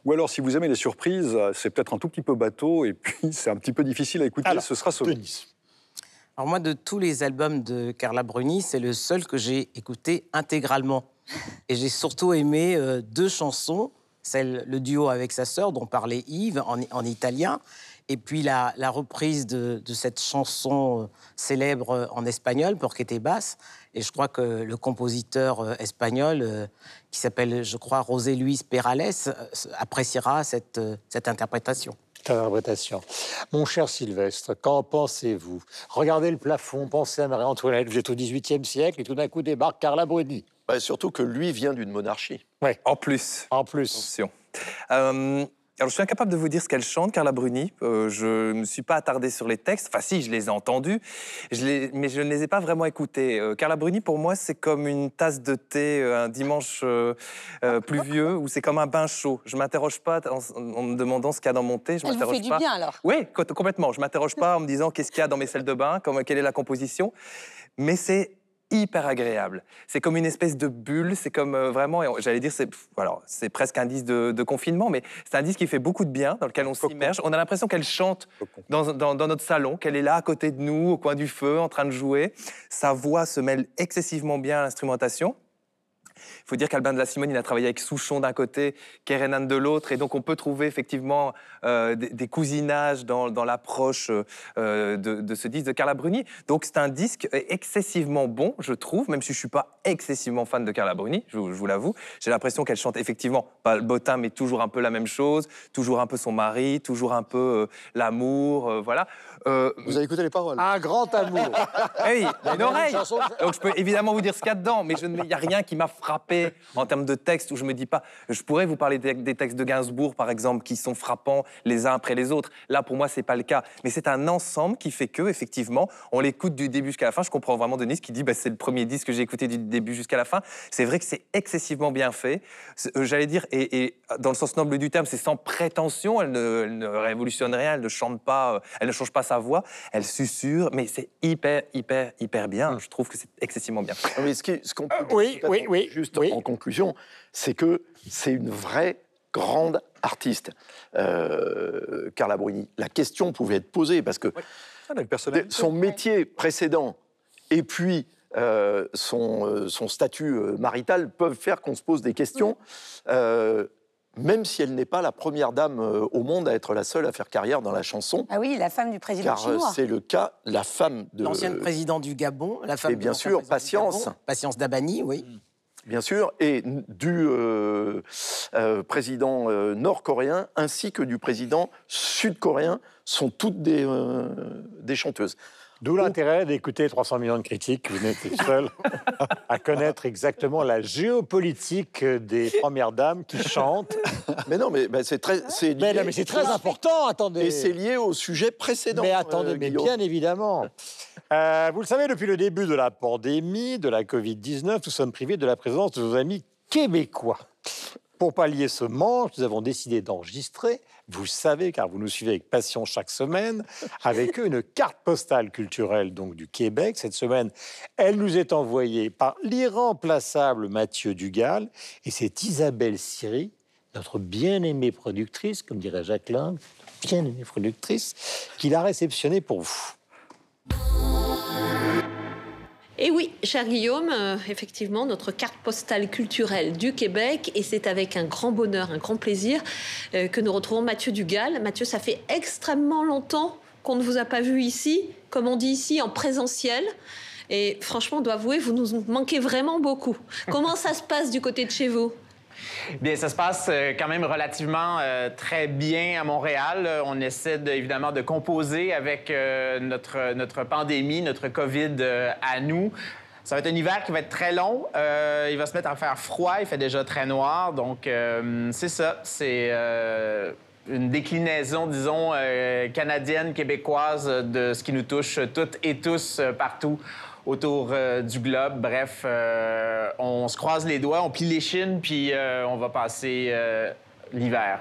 Speaker 8: Ou alors si vous aimez les surprises, c'est peut-être un tout petit peu bateau et puis c'est un petit peu difficile à écouter.
Speaker 1: Alors,
Speaker 8: ce sera sauvé.
Speaker 1: Denis.
Speaker 6: Alors moi, de tous les albums de Carla Bruni, c'est le seul que j'ai écouté intégralement. Et j'ai surtout aimé euh, deux chansons, celle, le duo avec sa sœur, dont parlait Yves, en, en italien, et puis la, la reprise de, de cette chanson euh, célèbre euh, en espagnol, Porquete Basse. Et je crois que le compositeur espagnol, euh, qui s'appelle, je crois, José Luis Perales, appréciera cette, cette interprétation.
Speaker 1: Interprétation. Mon cher Sylvestre, qu'en pensez-vous? Regardez le plafond, pensez à Marie-Antoinette, vous êtes au XVIIIe siècle et tout d'un coup débarque Carla Bruni.
Speaker 7: Bah, surtout que lui vient d'une monarchie.
Speaker 3: En plus.
Speaker 1: En plus,
Speaker 3: Attention. Euh, alors, je suis incapable de vous dire ce qu'elle chante, Carla Bruni. Euh, je ne me suis pas attardé sur les textes. Enfin, si, je les ai entendus, je les- mais je ne les ai pas vraiment écoutés. Euh, Carla Bruni, pour moi, c'est comme une tasse de thé euh, un dimanche euh, pluvieux, ou c'est comme un bain chaud. Je m'interroge pas en, en me demandant ce qu'il y a dans mon thé. Je m'interroge
Speaker 5: du bien alors.
Speaker 3: Oui, co- complètement. Je m'interroge pas en me disant qu'est-ce qu'il y a dans mes salles de bain, comme, quelle est la composition. Mais c'est hyper agréable. C'est comme une espèce de bulle. C'est comme euh, vraiment, j'allais dire, c'est alors c'est presque un disque de, de confinement, mais c'est un disque qui fait beaucoup de bien, dans lequel on s'immerge. On a l'impression qu'elle chante dans, dans- dans notre salon, qu'elle est là à côté de nous, au coin du feu, en train de jouer. Sa voix se mêle excessivement bien à l'instrumentation. Il faut dire qu'Albin de la Simone, il a travaillé avec Souchon d'un côté, Kerenan de l'autre, et donc on peut trouver effectivement euh, des, cousinages dans, l'approche euh, de, ce disque de Carla Bruni. Donc c'est un disque excessivement bon, je trouve, même si je suis pas excessivement fan de Carla Bruni, je, vous l'avoue. J'ai l'impression qu'elle chante effectivement pas le bottin, mais toujours un peu la même chose, toujours un peu son mari, toujours un peu euh, l'amour, voilà.
Speaker 7: Euh, vous avez écouté les paroles
Speaker 1: Un grand amour. [LAUGHS]
Speaker 3: hey, une oreille. Donc je peux évidemment vous dire ce qu'il y a dedans, mais il n'y a rien qui m'a frappé en termes de texte où je me dis pas. Je pourrais vous parler des, des, textes de Gainsbourg, par exemple, qui sont frappants les uns après les autres. Là, pour moi, c'est pas le cas. Mais c'est un ensemble qui fait que, effectivement, on l'écoute du début jusqu'à la fin. Je comprends vraiment Denise qui dit bah, c'est le premier disque que j'ai écouté du début jusqu'à la fin. C'est vrai que c'est excessivement bien fait. Euh, J'allais dire, et, et, dans le sens noble du terme, c'est sans prétention. Elle ne, elle ne, révolutionne rien, elle ne chante pas, elle ne change pas sa voix, elle susurre, mais c'est hyper, hyper, hyper bien. Je trouve que c'est excessivement bien.
Speaker 7: Mais ce qu'on ce qu peut
Speaker 1: euh, oui, oui, oui,
Speaker 7: juste
Speaker 1: oui.
Speaker 7: en conclusion, c'est que c'est une vraie grande artiste, euh, Carla Bruni. La question pouvait être posée parce que
Speaker 8: ouais.
Speaker 7: son métier précédent et puis euh, son, euh, son, statut euh, marital peuvent faire qu'on se pose des questions. Euh, même si elle n'est pas la première dame euh, au monde à être la seule à faire carrière dans la chanson.
Speaker 5: Ah oui, la femme du président
Speaker 7: car
Speaker 5: chinois.
Speaker 7: c'est le cas, la femme de...
Speaker 6: L'ancienne président du Gabon, la femme
Speaker 7: et bien sûr, Patience.
Speaker 6: Patience Dabani, oui.
Speaker 7: Bien sûr, et du euh, euh, président euh, nord-coréen ainsi que du président sud-coréen sont toutes des, euh, des chanteuses.
Speaker 1: D'où l'intérêt d'écouter 300 millions de critiques. Vous n'êtes seul [LAUGHS] à connaître exactement la géopolitique des premières dames qui chantent. [LAUGHS]
Speaker 7: Mais non, mais bah, c'est très, c'est
Speaker 1: mais, non, mais c'est très important. Attendez.
Speaker 7: Et c'est lié au sujet précédent.
Speaker 1: Mais attendez,
Speaker 7: euh,
Speaker 1: mais bien évidemment. Euh, vous le savez, depuis le début de la pandémie, de la Covid-19, nous sommes privés de la présence de nos amis québécois. Pour pallier ce manque, nous avons décidé d'enregistrer, vous savez car vous nous suivez avec passion chaque semaine, avec eux [LAUGHS] une carte postale culturelle donc du Québec. Cette semaine, elle nous est envoyée par l'irremplaçable Mathieu Dugal et c'est Isabelle Siri, notre bien-aimée productrice, comme dirait Jacques Lang, bien-aimée productrice, qui l'a réceptionnée pour vous.
Speaker 4: Et oui, cher Guillaume, euh, effectivement, notre carte postale culturelle du Québec, et c'est avec un grand bonheur, un grand plaisir euh, que nous retrouvons Mathieu Dugal. Mathieu, ça fait extrêmement longtemps qu'on ne vous a pas vu ici, comme on dit ici, en présentiel. Et franchement, on doit avouer, vous nous manquez vraiment beaucoup. Comment ça se passe du côté de chez vous?
Speaker 10: Bien, ça se passe euh, quand même relativement euh, très bien à Montréal. Euh, On essaie de, évidemment de composer avec notre, notre pandémie, notre COVID à nous. Ça va être un hiver qui va être très long. Il va se mettre à faire froid. Il fait déjà très noir. Donc, c'est ça. C'est une déclinaison, disons, euh, canadienne, québécoise de ce qui nous touche toutes et tous euh, partout autour euh, du globe. Bref, on se croise les doigts, on plie les chines, puis on va passer l'hiver.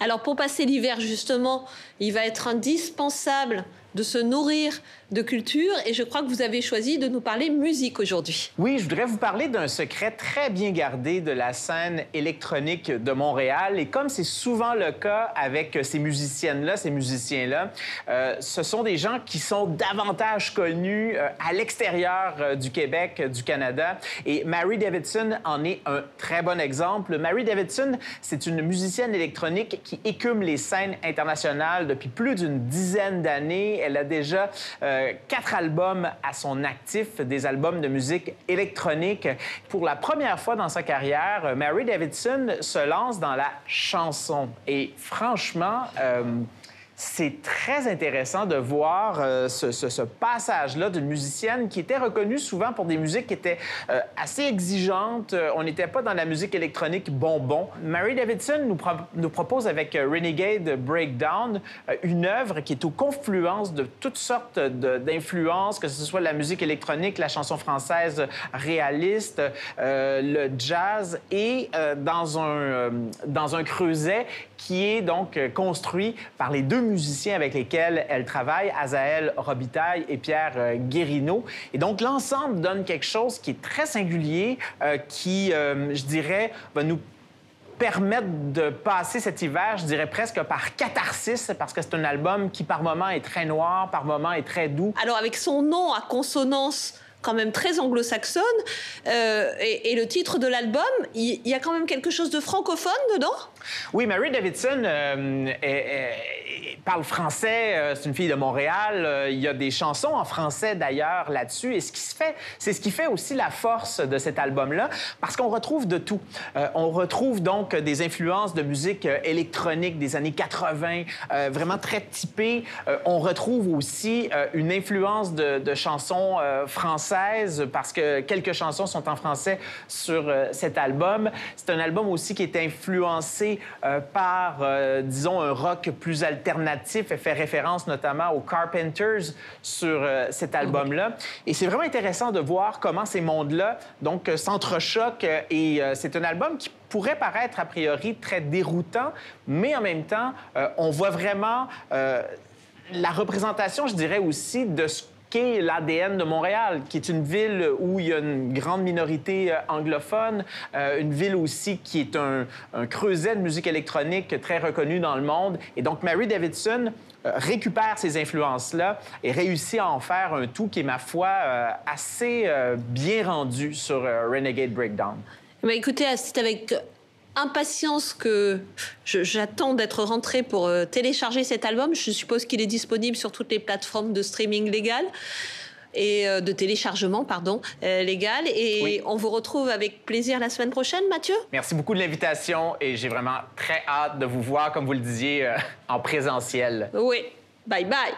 Speaker 4: Alors pour passer l'hiver, justement, il va être indispensable de se nourrir de culture et je crois que vous avez choisi de nous parler musique aujourd'hui.
Speaker 10: Oui, je voudrais vous parler d'un secret très bien gardé de la scène électronique de Montréal. Et comme c'est souvent le cas avec ces musiciennes-là, ces musiciens-là, euh, ce sont des gens qui sont davantage connus euh, à l'extérieur euh, du Québec, du Canada. Et Mary Davidson en est un très bon exemple. Mary Davidson, c'est une musicienne électronique qui écume les scènes internationales depuis plus d'une dizaine d'années. Elle a déjà euh, quatre albums à son actif, des albums de musique électronique. Pour la première fois dans sa carrière, Mary Davidson se lance dans la chanson. Et franchement, euh, c'est très intéressant de voir euh, ce, passage-là d'une musicienne qui était reconnue souvent pour des musiques qui étaient euh, assez exigeantes. Euh, on n'était pas dans la musique électronique bonbon. Mary Davidson nous, pro- nous propose avec Renegade Breakdown une œuvre qui est aux confluences de toutes sortes d'influences, que ce soit la musique électronique, la chanson française réaliste, le jazz et dans, un, dans un creuset qui est donc construit par les deux musiciens avec lesquels elle travaille, Azaël Robitaille et Pierre euh, Guérino. Et donc, l'ensemble donne quelque chose qui est très singulier, euh, qui, euh, je dirais, va nous permettre de passer cet hiver, je dirais presque par catharsis, parce que c'est un album qui, par moments, est très noir, par moments, est très doux.
Speaker 4: Alors avec son nom à consonance quand même très anglo-saxonne. Euh, et, le titre de l'album, il y, a quand même quelque chose de francophone dedans?
Speaker 10: Oui, Mary Davidson euh, parle français, euh, c'est une fille de Montréal. euh, il y a des chansons en français d'ailleurs là-dessus. Et ce qui se fait, c'est ce qui fait aussi la force de cet album-là, parce qu'on retrouve de tout. On retrouve donc des influences de musique électronique des années 80, euh, vraiment très typées. On retrouve aussi une influence de, chansons françaises, parce que quelques chansons sont en français sur cet album. C'est un album aussi qui est influencé euh, par, euh, disons, un rock plus alternatif et fait référence notamment aux Carpenters sur euh, cet album-là. Et c'est vraiment intéressant de voir comment ces mondes-là donc s'entrechoquent et c'est un album qui pourrait paraître a priori très déroutant, mais en même temps, on voit vraiment la représentation, je dirais aussi, de ce l'ADN de Montréal, qui est une ville où il y a une grande minorité euh, anglophone, euh, une ville aussi qui est un, creuset de musique électronique très reconnu dans le monde. Et donc, Mary Davidson euh, récupère ces influences-là et réussit à en faire un tout qui est, ma foi, assez bien rendu sur Renegade Breakdown.
Speaker 4: Bah, écoutez, c'est avec impatience que j'attends d'être rentrée pour euh, télécharger cet album. Je suppose qu'il est disponible sur toutes les plateformes de streaming légales et euh, de téléchargement, pardon, euh, légal. Et
Speaker 10: Oui.
Speaker 4: on vous retrouve avec plaisir la semaine prochaine, Mathieu.
Speaker 10: Merci beaucoup de l'invitation et j'ai vraiment très hâte de vous voir, comme vous le disiez, euh, en présentiel.
Speaker 4: Oui, bye bye.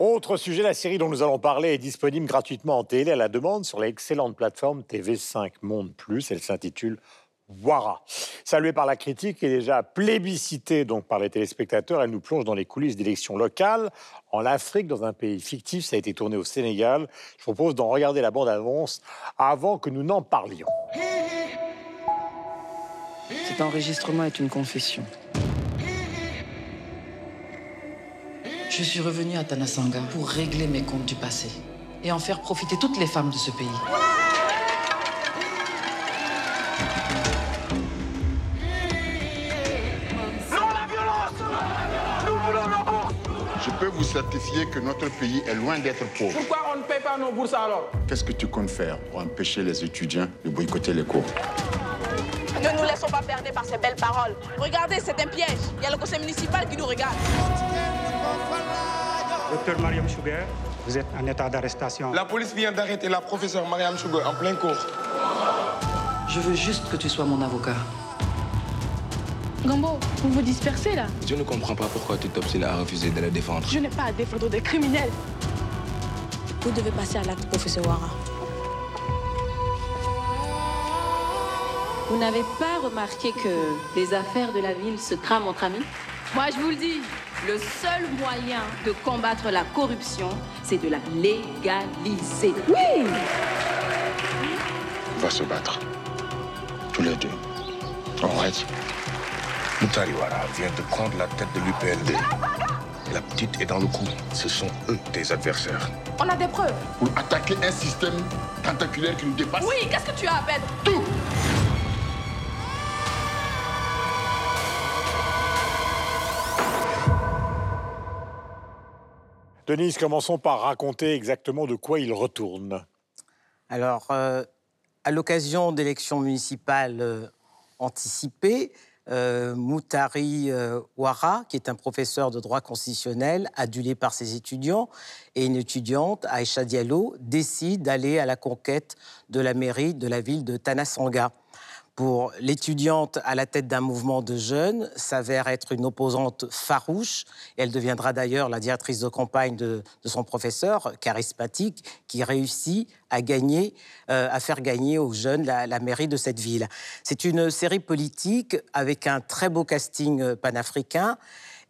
Speaker 1: Autre sujet, la série dont nous allons parler est disponible gratuitement en télé à la demande sur l'excellente plateforme TV5 Monde Plus. Elle s'intitule Wara. Saluée par la critique et déjà plébiscitée donc par les téléspectateurs, elle nous plonge dans les coulisses d'élections locales en Afrique, dans un pays fictif. Ça a été tourné au Sénégal. Je propose d'en regarder la bande-annonce avant que nous n'en parlions.
Speaker 11: Cet enregistrement est une confession. Je suis revenu à Tanasanga pour régler mes comptes du passé et en faire profiter toutes les femmes de ce pays.
Speaker 12: Je peux vous certifier que notre pays est loin d'être pauvre.
Speaker 13: Pourquoi on ne paie pas nos bourses alors?
Speaker 12: Qu'est-ce que tu comptes faire pour empêcher les étudiants de boycotter les cours?
Speaker 14: Ne nous laissons pas berner par ces belles paroles. Regardez, c'est un piège. Il y a le conseil municipal qui nous regarde.
Speaker 15: Docteur Mariam Sugar, vous êtes en état d'arrestation.
Speaker 13: La police vient d'arrêter la professeure Mariam Chougo en plein cours.
Speaker 11: Je veux juste que tu sois mon avocat.
Speaker 16: Gambo, vous vous dispersez là
Speaker 17: Je ne comprends pas pourquoi tu t'obstines à refuser de la défendre.
Speaker 16: Je n'ai pas à défendre des criminels.
Speaker 14: Vous devez passer à l'acte, professeur Wara.
Speaker 18: Vous n'avez pas remarqué que les affaires de la ville se trament entre amis? Moi, je vous le dis, le seul moyen de combattre la corruption, c'est de la légaliser. Oui
Speaker 12: On va se battre. Tous les deux. On reste.
Speaker 17: Moutariwara vient de prendre la tête de l'UPLD. La petite est dans le coup. Ce sont eux tes adversaires.
Speaker 14: On a des preuves.
Speaker 12: Pour attaquer un système tentaculaire qui nous dépasse.
Speaker 14: Oui, qu'est-ce que tu as à peine
Speaker 12: Tout
Speaker 1: Denise, commençons par raconter exactement de quoi il retourne.
Speaker 6: Alors, euh, à l'occasion d'élections municipales euh, anticipées, euh, Moutari Ouara, qui est un professeur de droit constitutionnel, adulé par ses étudiants, et une étudiante, Aïcha Diallo, décident d'aller à la conquête de la mairie de la ville de Tanasanga. Pour l'étudiante à la tête d'un mouvement de jeunes, s'avère être une opposante farouche. Elle deviendra d'ailleurs la directrice de campagne de, son professeur, charismatique, qui réussit à gagner, euh, à faire gagner aux jeunes la, la mairie de cette ville. C'est une série politique avec un très beau casting euh, panafricain.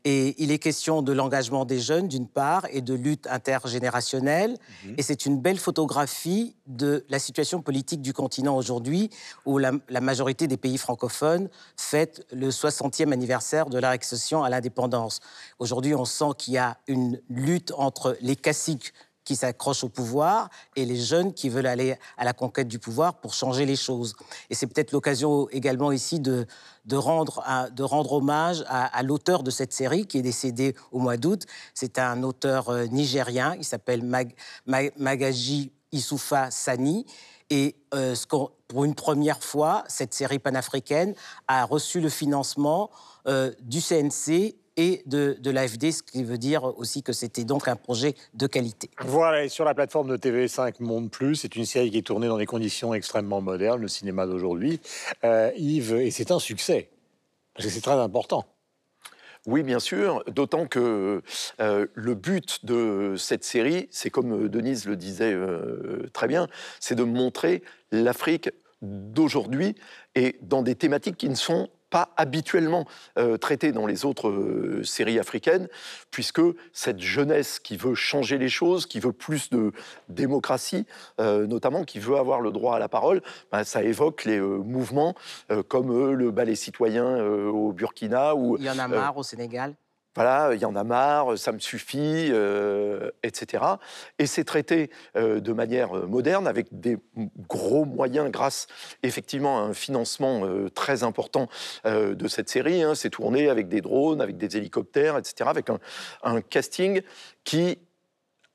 Speaker 6: Et il est question de l'engagement des jeunes, d'une part, et de lutte intergénérationnelle. Et c'est une belle photographie de la situation politique du continent aujourd'hui, où la, la majorité des pays francophones fêtent le 60e anniversaire de leur accession à l'indépendance. Aujourd'hui, on sent qu'il y a une lutte entre les caciques qui s'accrochent au pouvoir et les jeunes qui veulent aller à la conquête du pouvoir pour changer les choses. Et c'est peut-être l'occasion également ici de, de, rendre, de rendre hommage à, l'auteur de cette série qui est décédé au mois d'août. C'est un auteur euh, nigérien, il s'appelle Mag- Ma- Magaji Issoufa Sani. Et euh, pour une première fois, cette série panafricaine a reçu le financement euh, du CNC et de, de l'AFD, ce qui veut dire aussi que c'était donc un projet de qualité.
Speaker 1: Voilà, et sur la plateforme de TV5 Monde Plus, c'est une série qui est tournée dans des conditions extrêmement modernes, le cinéma d'aujourd'hui. Euh, Yves, et c'est un succès. Parce que c'est très important.
Speaker 7: Oui, bien sûr, d'autant que euh, le but de cette série, c'est comme euh, Denise le disait euh, très bien, c'est de montrer l'Afrique d'aujourd'hui et dans des thématiques qui ne sont pas habituellement euh, traitées dans les autres euh, séries africaines, puisque cette jeunesse qui veut changer les choses, qui veut plus de démocratie, euh, notamment qui veut avoir le droit à la parole, ben, ça évoque les euh, mouvements comme le ballet citoyen au Burkina ou
Speaker 6: Il y en a marre au Sénégal.
Speaker 7: Voilà, il y en a marre, ça me suffit, euh, etc. Et c'est traité euh, de manière euh, moderne, avec des gros moyens, grâce effectivement à un financement euh, très important de cette série. hein. C'est tourné avec des drones, avec des hélicoptères, etc., avec un, un casting qui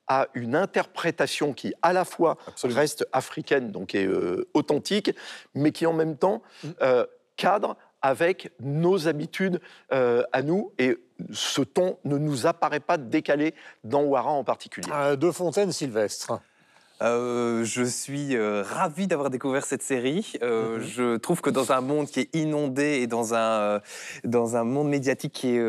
Speaker 7: a une interprétation qui, à la fois, reste africaine, donc est euh, authentique, mais qui, en même temps, euh, cadre avec nos habitudes euh, à nous. Et ce ton ne nous apparaît pas décalé dans Ouara en particulier.
Speaker 1: Euh, de Fontaine, Sylvestre.
Speaker 3: Euh, je suis euh, ravi d'avoir découvert cette série. Euh, Je trouve que dans un monde qui est inondé et dans un, euh, dans un monde médiatique qui est,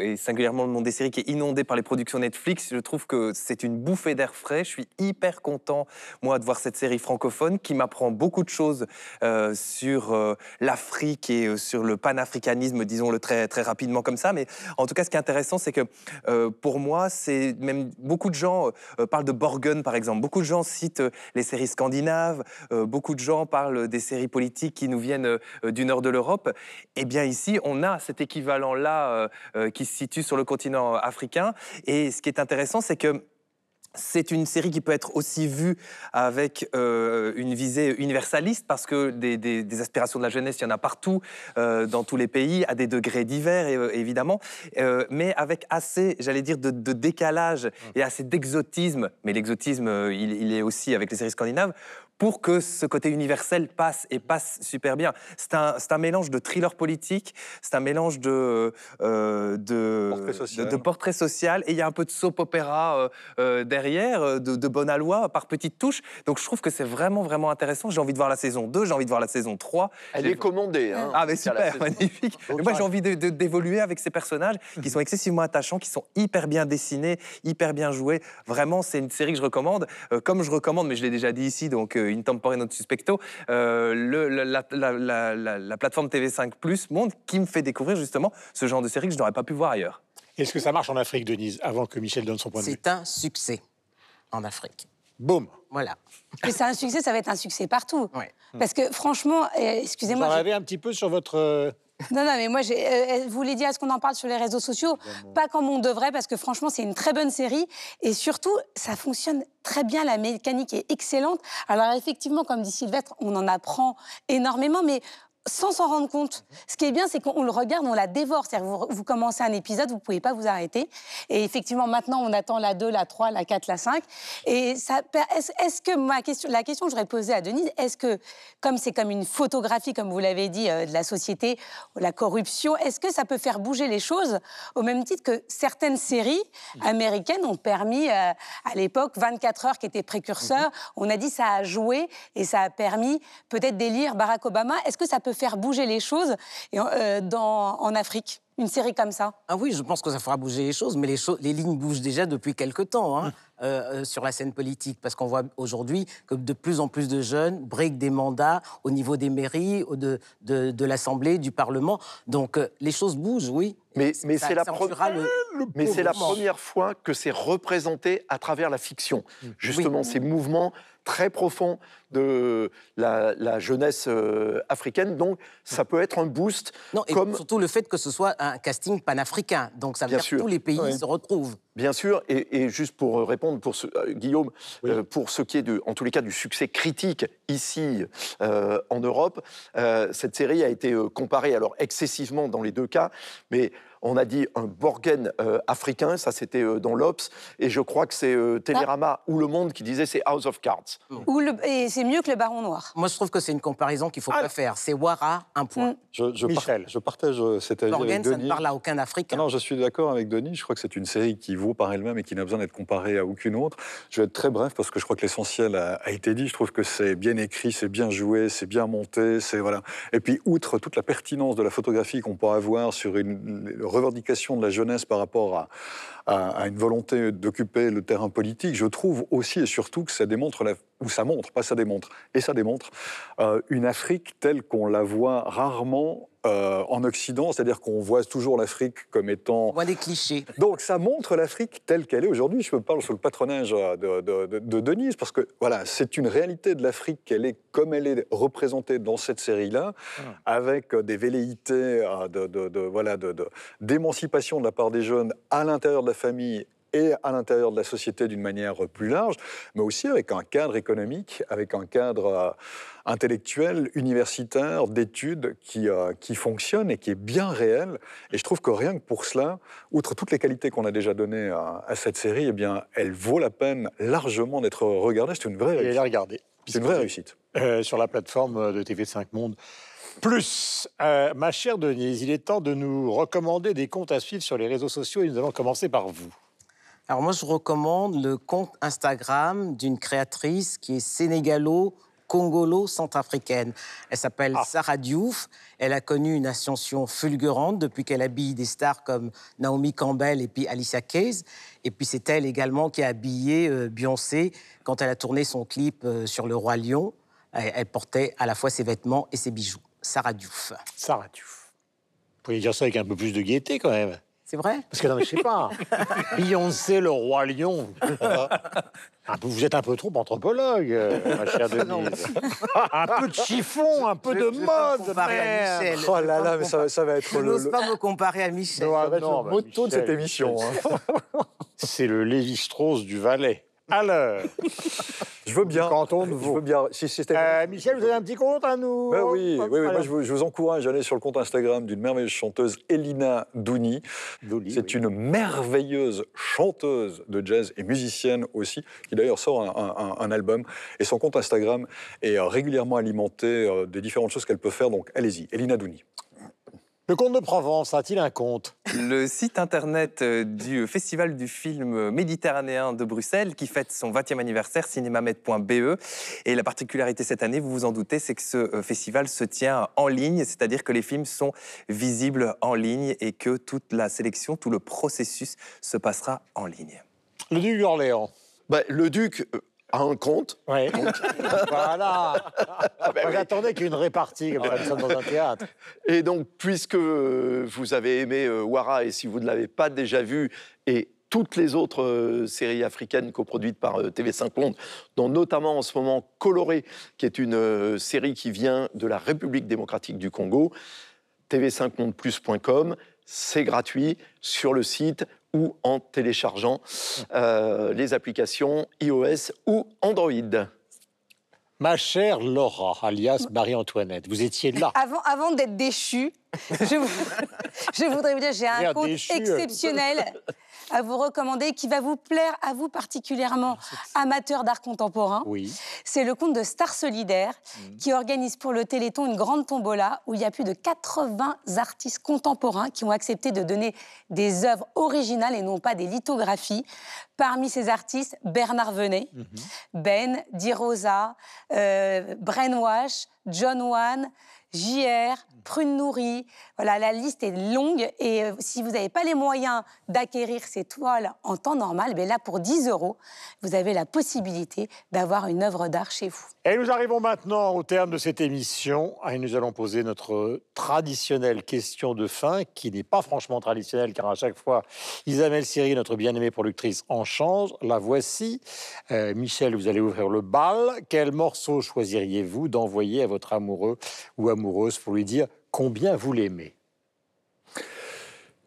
Speaker 3: et singulièrement le monde des séries qui est inondé par les productions Netflix, je trouve que c'est une bouffée d'air frais. Je suis hyper content, moi, de voir cette série francophone qui m'apprend beaucoup de choses sur l'Afrique et sur le panafricanisme, disons-le très, très rapidement comme ça. Mais en tout cas, ce qui est intéressant, c'est que pour moi, c'est même beaucoup de gens parlent de Borgen, par exemple. Beaucoup de gens euh, les séries scandinaves. euh, beaucoup de gens parlent des séries politiques qui nous viennent euh, du nord de l'Europe. Eh bien, ici, on a cet équivalent-là qui se situe sur le continent africain. Et ce qui est intéressant, c'est que c'est une série qui peut être aussi vue avec euh, une visée universaliste parce que des, aspirations de la jeunesse, il y en a partout, euh, dans tous les pays, à des degrés divers, évidemment, euh, mais avec assez, j'allais dire, de, décalage et assez d'exotisme, mais l'exotisme, il est aussi avec les séries scandinaves, pour que ce côté universel passe et passe super bien. C'est un, c'est un mélange de thriller politique, c'est un mélange de, euh, de,
Speaker 8: Portrait social.
Speaker 3: de, de portrait social, et il y a un peu de soap opéra euh, euh, derrière, de, de bonne aloi, par petites touches. Donc je trouve que c'est vraiment, vraiment intéressant. J'ai envie de voir la saison 2, j'ai envie de voir la saison 3.
Speaker 7: Elle est commandée. hein,
Speaker 3: ah, mais super, magnifique. Mais moi, j'ai envie de- de- d'évoluer avec ces personnages qui sont excessivement attachants, qui sont hyper bien dessinés, hyper bien joués. Vraiment, c'est une série que je recommande. Euh, comme je recommande, mais je l'ai déjà dit ici, donc euh, In Tempore Not Suspecto, euh, le- la, la- la- la- la- la plateforme TV5 Plus Monde qui me fait découvrir justement ce genre de série que je n'aurais pas pu voir ailleurs.
Speaker 1: Est-ce que ça marche en Afrique, Denise, avant que Michel donne son point de vue?
Speaker 6: C'est un succès en Afrique.
Speaker 1: Boum.
Speaker 6: Voilà.
Speaker 5: Mais c'est un succès, ça va être un succès partout. Parce que franchement, euh,
Speaker 1: Vous
Speaker 5: excusez-moi.
Speaker 1: en
Speaker 5: je-
Speaker 1: avez un petit peu sur votre... euh,
Speaker 5: Non, non, mais moi, j'ai, euh, vous voulez dire, est-ce qu'on en parle sur les réseaux sociaux? Pas comme on devrait, parce que franchement, c'est une très bonne série. Et surtout, ça fonctionne très bien, la mécanique est excellente. Alors, effectivement, comme dit Sylvestre, on en apprend énormément, mais sans s'en rendre compte. Ce qui est bien, c'est qu'on le regarde, on la dévore. C'est-à-dire, vous, vous commencez un épisode, vous ne pouvez pas vous arrêter. Et effectivement, maintenant, on attend la 2, la 3, la 4, la 5. Et est-ce, que ma question, la question que j'aurais posée à Denise, est-ce que, comme c'est comme une photographie, comme vous l'avez dit, euh, de la société, la corruption, est-ce que ça peut faire bouger les choses au même titre que certaines séries américaines ont permis, euh, à l'époque, 24 heures qui était précurseur, on a dit ça a joué et ça a permis peut-être d'élire Barack Obama. Est-ce que ça peut faire bouger les choses et, euh, dans, en Afrique. Une série comme ça.
Speaker 6: Ah oui, je pense que ça fera bouger les choses, mais les, cho- les lignes bougent déjà depuis quelque temps hein, euh, euh, sur la scène politique, parce qu'on voit aujourd'hui que de plus en plus de jeunes briquent des mandats au niveau des mairies, de, de, de l'Assemblée, du Parlement. Donc euh, les choses bougent, oui.
Speaker 7: Mais, mais c'est la,
Speaker 6: le-
Speaker 7: première fois que c'est représenté à travers la fiction. Justement, ces mouvements très profonds de la, la jeunesse euh, africaine. Donc, ça peut être un boost.
Speaker 6: Non, et
Speaker 7: comme...
Speaker 6: surtout le fait que ce soit un, casting panafricain. Donc ça veut
Speaker 7: Bien
Speaker 6: dire
Speaker 7: sûr.
Speaker 6: que tous les pays se retrouvent.
Speaker 7: Bien sûr, et, et juste pour répondre, pour ce, euh, Guillaume, euh, pour ce qui est, de, en tous les cas, du succès critique ici euh, en Europe, euh, cette série a été euh, comparée, alors excessivement dans les deux cas, mais on a dit un Borgen euh, africain, ça c'était euh, dans l'Obs, et je crois que c'est euh, Télérama ou Le Monde qui disait c'est House of Cards.
Speaker 5: Ou le- et c'est mieux que le Baron Noir.
Speaker 6: Moi, je trouve que c'est une comparaison qu'il ne faut pas faire. C'est Wara, un point.
Speaker 8: Je, je par-
Speaker 1: Michel.
Speaker 8: je partage euh, cet avis
Speaker 6: Borgen,
Speaker 8: avec
Speaker 6: ça ne
Speaker 8: Denis.
Speaker 6: parle à aucun Africain.
Speaker 8: Non, je suis d'accord avec Denis. Je crois que c'est une série qui vaut par elle-même et qui n'a besoin d'être comparée à aucune autre. Je vais être très bref parce que je crois que l'essentiel a, a été dit. Je trouve que c'est bien écrit, c'est bien joué, c'est bien monté, c'est voilà. Et puis outre toute la pertinence de la photographie qu'on peut avoir sur une revendication de la jeunesse par rapport à, une volonté d'occuper le terrain politique, je trouve aussi et surtout que ça démontre ou ça montre, pas ça démontre, et ça démontre euh, une Afrique telle qu'on la voit rarement euh, en Occident, c'est-à-dire qu'on voit toujours l'Afrique comme étant
Speaker 6: On voit des clichés.
Speaker 8: donc ça montre l'Afrique telle qu'elle est aujourd'hui. Je me parle sous le patronage euh, de, de- de- de Denise, parce que voilà, c'est une réalité de l'Afrique qu'elle est comme elle est représentée dans cette série-là, avec euh, des velléités de, voilà, d'émancipation de la part des jeunes à l'intérieur de la famille et à l'intérieur de la société d'une manière plus large, mais aussi avec un cadre économique, avec un cadre intellectuel, universitaire, d'études qui, euh, qui fonctionne et qui est bien réel. Et je trouve que rien que pour cela, outre toutes les qualités qu'on a déjà données à, à cette série, eh bien, elle vaut la peine largement d'être regardée. C'est une vraie
Speaker 1: Et
Speaker 8: réussite.
Speaker 1: la regarder.
Speaker 8: C'est une vraie réussite.
Speaker 1: Euh, sur la plateforme de TV5 Monde. Plus, Euh, ma chère Denise, il est temps de nous recommander des comptes à suivre sur les réseaux sociaux et nous allons commencer par vous.
Speaker 6: Alors moi, je recommande le compte Instagram d'une créatrice qui est sénégalo congolo-centrafricaine. Elle s'appelle Sarah Diouf. Elle a connu une ascension fulgurante depuis qu'elle habille des stars comme Naomi Campbell et puis Alicia Keys. Et puis c'est elle également qui a habillé euh, Beyoncé quand elle a tourné son clip euh, sur le roi lion. Elle, elle portait à la fois ses vêtements et ses bijoux. Sarah Diouf.
Speaker 1: Sarah Diouf. Vous pouvez dire ça avec un peu plus de gaieté quand même.
Speaker 6: C'est vrai
Speaker 1: Parce que non, mais je sais pas. [LAUGHS] Beyoncé, le roi lion. Un peu- vous êtes un peu trop anthropologue, euh, ma chère Denise. [LAUGHS] un peu de chiffon, un peu
Speaker 6: Je-
Speaker 1: de
Speaker 6: je
Speaker 1: mode.
Speaker 6: Michel.
Speaker 8: Oh là là, mais ça, ça va être
Speaker 6: Je
Speaker 8: le,
Speaker 6: n'ose
Speaker 8: le-
Speaker 6: pas me comparer à Michel.
Speaker 1: Non, non,
Speaker 8: le
Speaker 1: bah,
Speaker 8: motto de cette émission. Hein. [LAUGHS]
Speaker 1: C'est le Lévi-Strauss du Valais. Alors,
Speaker 8: Je veux bien. Je
Speaker 1: Vaud.
Speaker 8: veux bien. Si c'était
Speaker 1: Euh, Michel, vous avez un petit compte à nous
Speaker 8: Ben oui, oui, oui, moi je vous, je vous encourage à aller sur le compte Instagram d'une merveilleuse chanteuse, Elina Douni.
Speaker 1: Douli,
Speaker 8: C'est
Speaker 1: oui.
Speaker 8: une merveilleuse chanteuse de jazz et musicienne aussi, qui d'ailleurs sort un, un- un album. Et son compte Instagram est euh, régulièrement alimenté euh, des différentes choses qu'elle peut faire. Donc allez-y, Elina Douni.
Speaker 1: Le comte de Provence a-t-il un compte
Speaker 3: Le site internet euh, du Festival du film méditerranéen de Bruxelles, qui fête son 20e anniversaire, cinémamed.be. Et la particularité cette année, vous vous en doutez, c'est que ce euh, festival se tient en ligne, c'est-à-dire que les films sont visibles en ligne et que toute la sélection, tout le processus se passera en ligne.
Speaker 1: Le duc d'Orléans.
Speaker 7: Bah, le duc a un compte.
Speaker 1: Oui. [LAUGHS] voilà.
Speaker 7: Ben oui.
Speaker 1: J'attendais qu'il y ait une répartie, comme ça, dans un théâtre.
Speaker 7: Et donc, puisque vous avez aimé euh, Wara, et si vous ne l'avez pas déjà vu, et toutes les autres euh, séries africaines coproduites par euh, TV5 Monde, dont notamment en ce moment Coloré, qui est une euh, série qui vient de la République démocratique du Congo, tv5mondeplus.com, c'est gratuit sur le site ou en téléchargeant euh, les applications iOS ou Android.
Speaker 1: Ma chère Laura, alias Marie-Antoinette, vous étiez là. [LAUGHS]
Speaker 5: Avant, avant d'être déchu, je, vous- [LAUGHS] je voudrais vous dire, j'ai un compte
Speaker 1: déchu,
Speaker 5: exceptionnel à vous recommander qui va vous plaire à vous particulièrement, amateurs d'art contemporain.
Speaker 1: Oui.
Speaker 5: C'est le compte de Star Solidaire qui organise pour le Téléthon une grande tombola où il y a plus de 80 artistes contemporains qui ont accepté de donner des œuvres originales et non pas des lithographies. Parmi ces artistes, Bernard Venet, Ben, Di Rosa, euh, Brainwash, John Wan, JR, Prune Nourri. Voilà, la liste est longue. Et euh, si vous n'avez pas les moyens d'acquérir ces toiles en temps normal, ben là, pour 10 euros, vous avez la possibilité d'avoir une œuvre d'art chez vous.
Speaker 1: Et nous arrivons maintenant au terme de cette émission et nous allons poser notre traditionnelle question de fin, qui n'est pas franchement traditionnelle, car à chaque fois, Isabelle Siri, notre bien-aimée productrice, en change. La voici. Euh, Michel, vous allez ouvrir le bal. Quel morceau choisiriez-vous d'envoyer à votre amoureux ou amoureuse pour lui dire combien vous l'aimez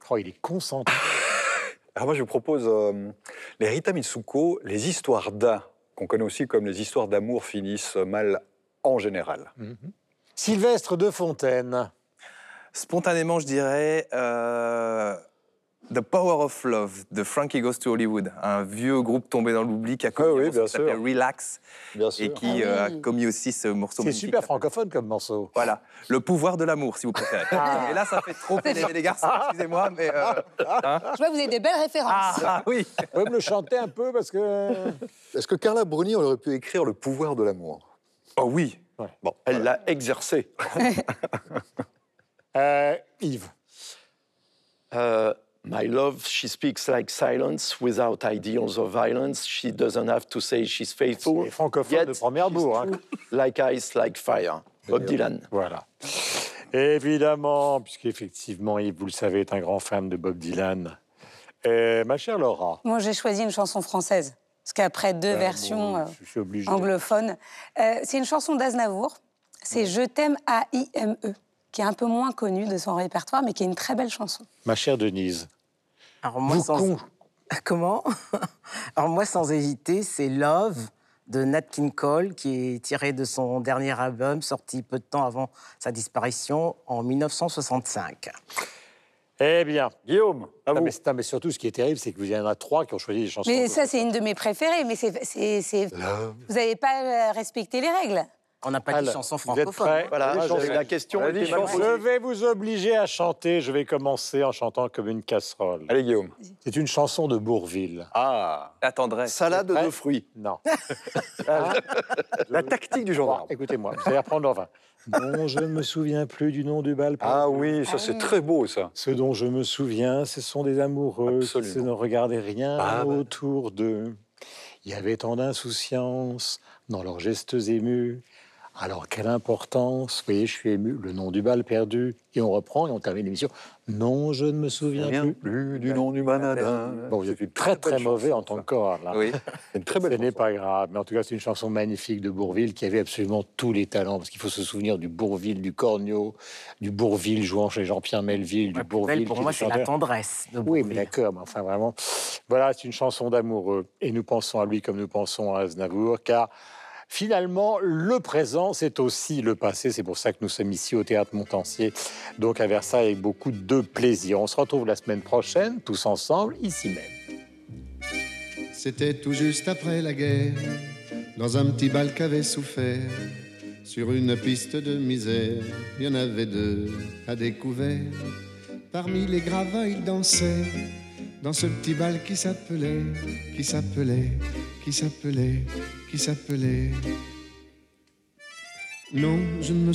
Speaker 1: crois qu'il est concentré. [LAUGHS]
Speaker 8: Alors moi, je vous propose euh, les Rita Mitsuko, les histoires d'un, qu'on connaît aussi comme les histoires d'amour finissent mal en général.
Speaker 1: Mhm. Sylvestre de Fontaine.
Speaker 3: Spontanément, je dirais euh, The Power of Love de Frankie Goes to Hollywood, un vieux groupe tombé dans l'oubli qui a commis
Speaker 8: Ah oui,
Speaker 3: un morceau
Speaker 8: bien
Speaker 3: qui s'appelle
Speaker 8: sûr.
Speaker 3: Relax
Speaker 8: Bien
Speaker 3: et qui
Speaker 5: Ah
Speaker 3: euh, a commis aussi ce morceau
Speaker 1: C'est super francophone comme morceau.
Speaker 3: Voilà, le pouvoir de l'amour, si vous préférez.
Speaker 1: Ah.
Speaker 3: Et là, ça fait trop pénérer les garçons, excusez-moi, mais... euh, [LAUGHS] hein.
Speaker 5: Je vois que vous avez des belles références.
Speaker 3: ah, oui
Speaker 1: Vous pouvez me le chanter un peu parce que.
Speaker 8: Est-ce que Carla Bruni aurait pu écrire Le pouvoir de l'amour?
Speaker 3: Oh oui
Speaker 7: Bon, elle l'a exercé.
Speaker 1: Euh, Yves.
Speaker 7: My love, she speaks like silence without ideals of violence. She doesn't have to say she's faithful.
Speaker 1: C'est francophone de première bourre, hein.
Speaker 7: Like ice, like fire. Bob Dylan.
Speaker 1: Voilà. Évidemment, puisqu'effectivement, Yves, vous le savez, est un grand fan de Bob Dylan. Ma chère Laura.
Speaker 5: Moi, j'ai choisi une chanson française. Parce qu'après deux
Speaker 1: Euh,
Speaker 5: versions
Speaker 1: bon,
Speaker 5: euh, anglophones, euh, c'est une chanson d'Aznavour. C'est Je t'aime A-I-M-E, qui est un peu moins connue de son répertoire, mais qui est une très belle chanson.
Speaker 1: Ma chère Denise.
Speaker 6: Alors moi,
Speaker 1: Vous
Speaker 6: sans...
Speaker 1: con. [LAUGHS]
Speaker 6: Comment? [LAUGHS] Alors moi, sans hésiter, c'est Love de Nat King Cole, qui est tiré de son dernier album, sorti peu de temps avant sa disparition en 1965.
Speaker 1: Eh bien,
Speaker 8: Guillaume, à
Speaker 1: non,
Speaker 8: vous.
Speaker 1: mais, non, mais surtout, ce qui est terrible, c'est que vous y en a trois qui ont choisi des chansons.
Speaker 5: Mais ça, c'est une de mes préférées, mais c'est, c'est- c'est- vous n'avez pas euh, respecté les règles.
Speaker 6: On n'a pas dit chanson
Speaker 1: vous êtes
Speaker 6: francophone.
Speaker 1: prêts
Speaker 7: Voilà, la question.
Speaker 1: Je vais vous obliger à chanter. Je vais commencer en chantant comme une casserole.
Speaker 8: Allez, Guillaume.
Speaker 1: C'est une chanson de Bourville.
Speaker 8: Ah,
Speaker 3: La tendresse.
Speaker 7: Salade de fruits.
Speaker 1: Non. [LAUGHS]
Speaker 8: la tactique du gendarme.
Speaker 1: Écoutez-moi, vous allez reprendre enfin. Non, je ne me souviens plus du nom du bal.
Speaker 8: Ah oui, ça c'est très beau ça.
Speaker 1: Ce dont je me souviens, ce sont des amoureux qui ne regardaient rien
Speaker 8: Ah ouais.
Speaker 1: autour d'eux. Il y avait tant d'insouciance dans leurs gestes émus. Alors, quelle importance Vous voyez, je suis ému. Le nom du bal perdu. Et on reprend et on termine l'émission. Non, je ne me souviens plus.
Speaker 8: plus du nom du manadin.
Speaker 1: Bon, vous êtes très, très mauvais
Speaker 8: chanson,
Speaker 1: en tant que corps, là.
Speaker 3: Oui.
Speaker 8: C'est [LAUGHS] une très
Speaker 1: Ce
Speaker 8: belle
Speaker 1: n'est
Speaker 8: chanson.
Speaker 1: pas grave, mais en tout cas, c'est une chanson magnifique de Bourville qui avait absolument tous les talents, parce qu'il faut se souvenir du Bourville, du Cornio, du Bourville jouant chez Jean-Pierre Melville, du
Speaker 6: La plus belle,
Speaker 1: Bourville.
Speaker 6: pour
Speaker 1: qui
Speaker 6: moi, c'est la tendresse de
Speaker 1: Oui, mais d'accord, mais enfin vraiment. Voilà, c'est une chanson d'amoureux. Et nous pensons à lui comme nous pensons à Aznavour, car finalement, le présent, c'est aussi le passé. C'est pour ça que nous sommes ici au Théâtre Montancier, donc à Versailles, avec beaucoup de plaisir. On se retrouve la semaine prochaine, tous ensemble, ici même.
Speaker 19: C'était tout juste après la guerre, dans un petit bal qu'avait souffert. Sur une piste de misère, il y en avait deux à découvert. Parmi les gravats, ils dansaient dans ce petit bal qui s'appelait, qui s'appelait, qui s'appelait, qui s'appelait. Non, je ne me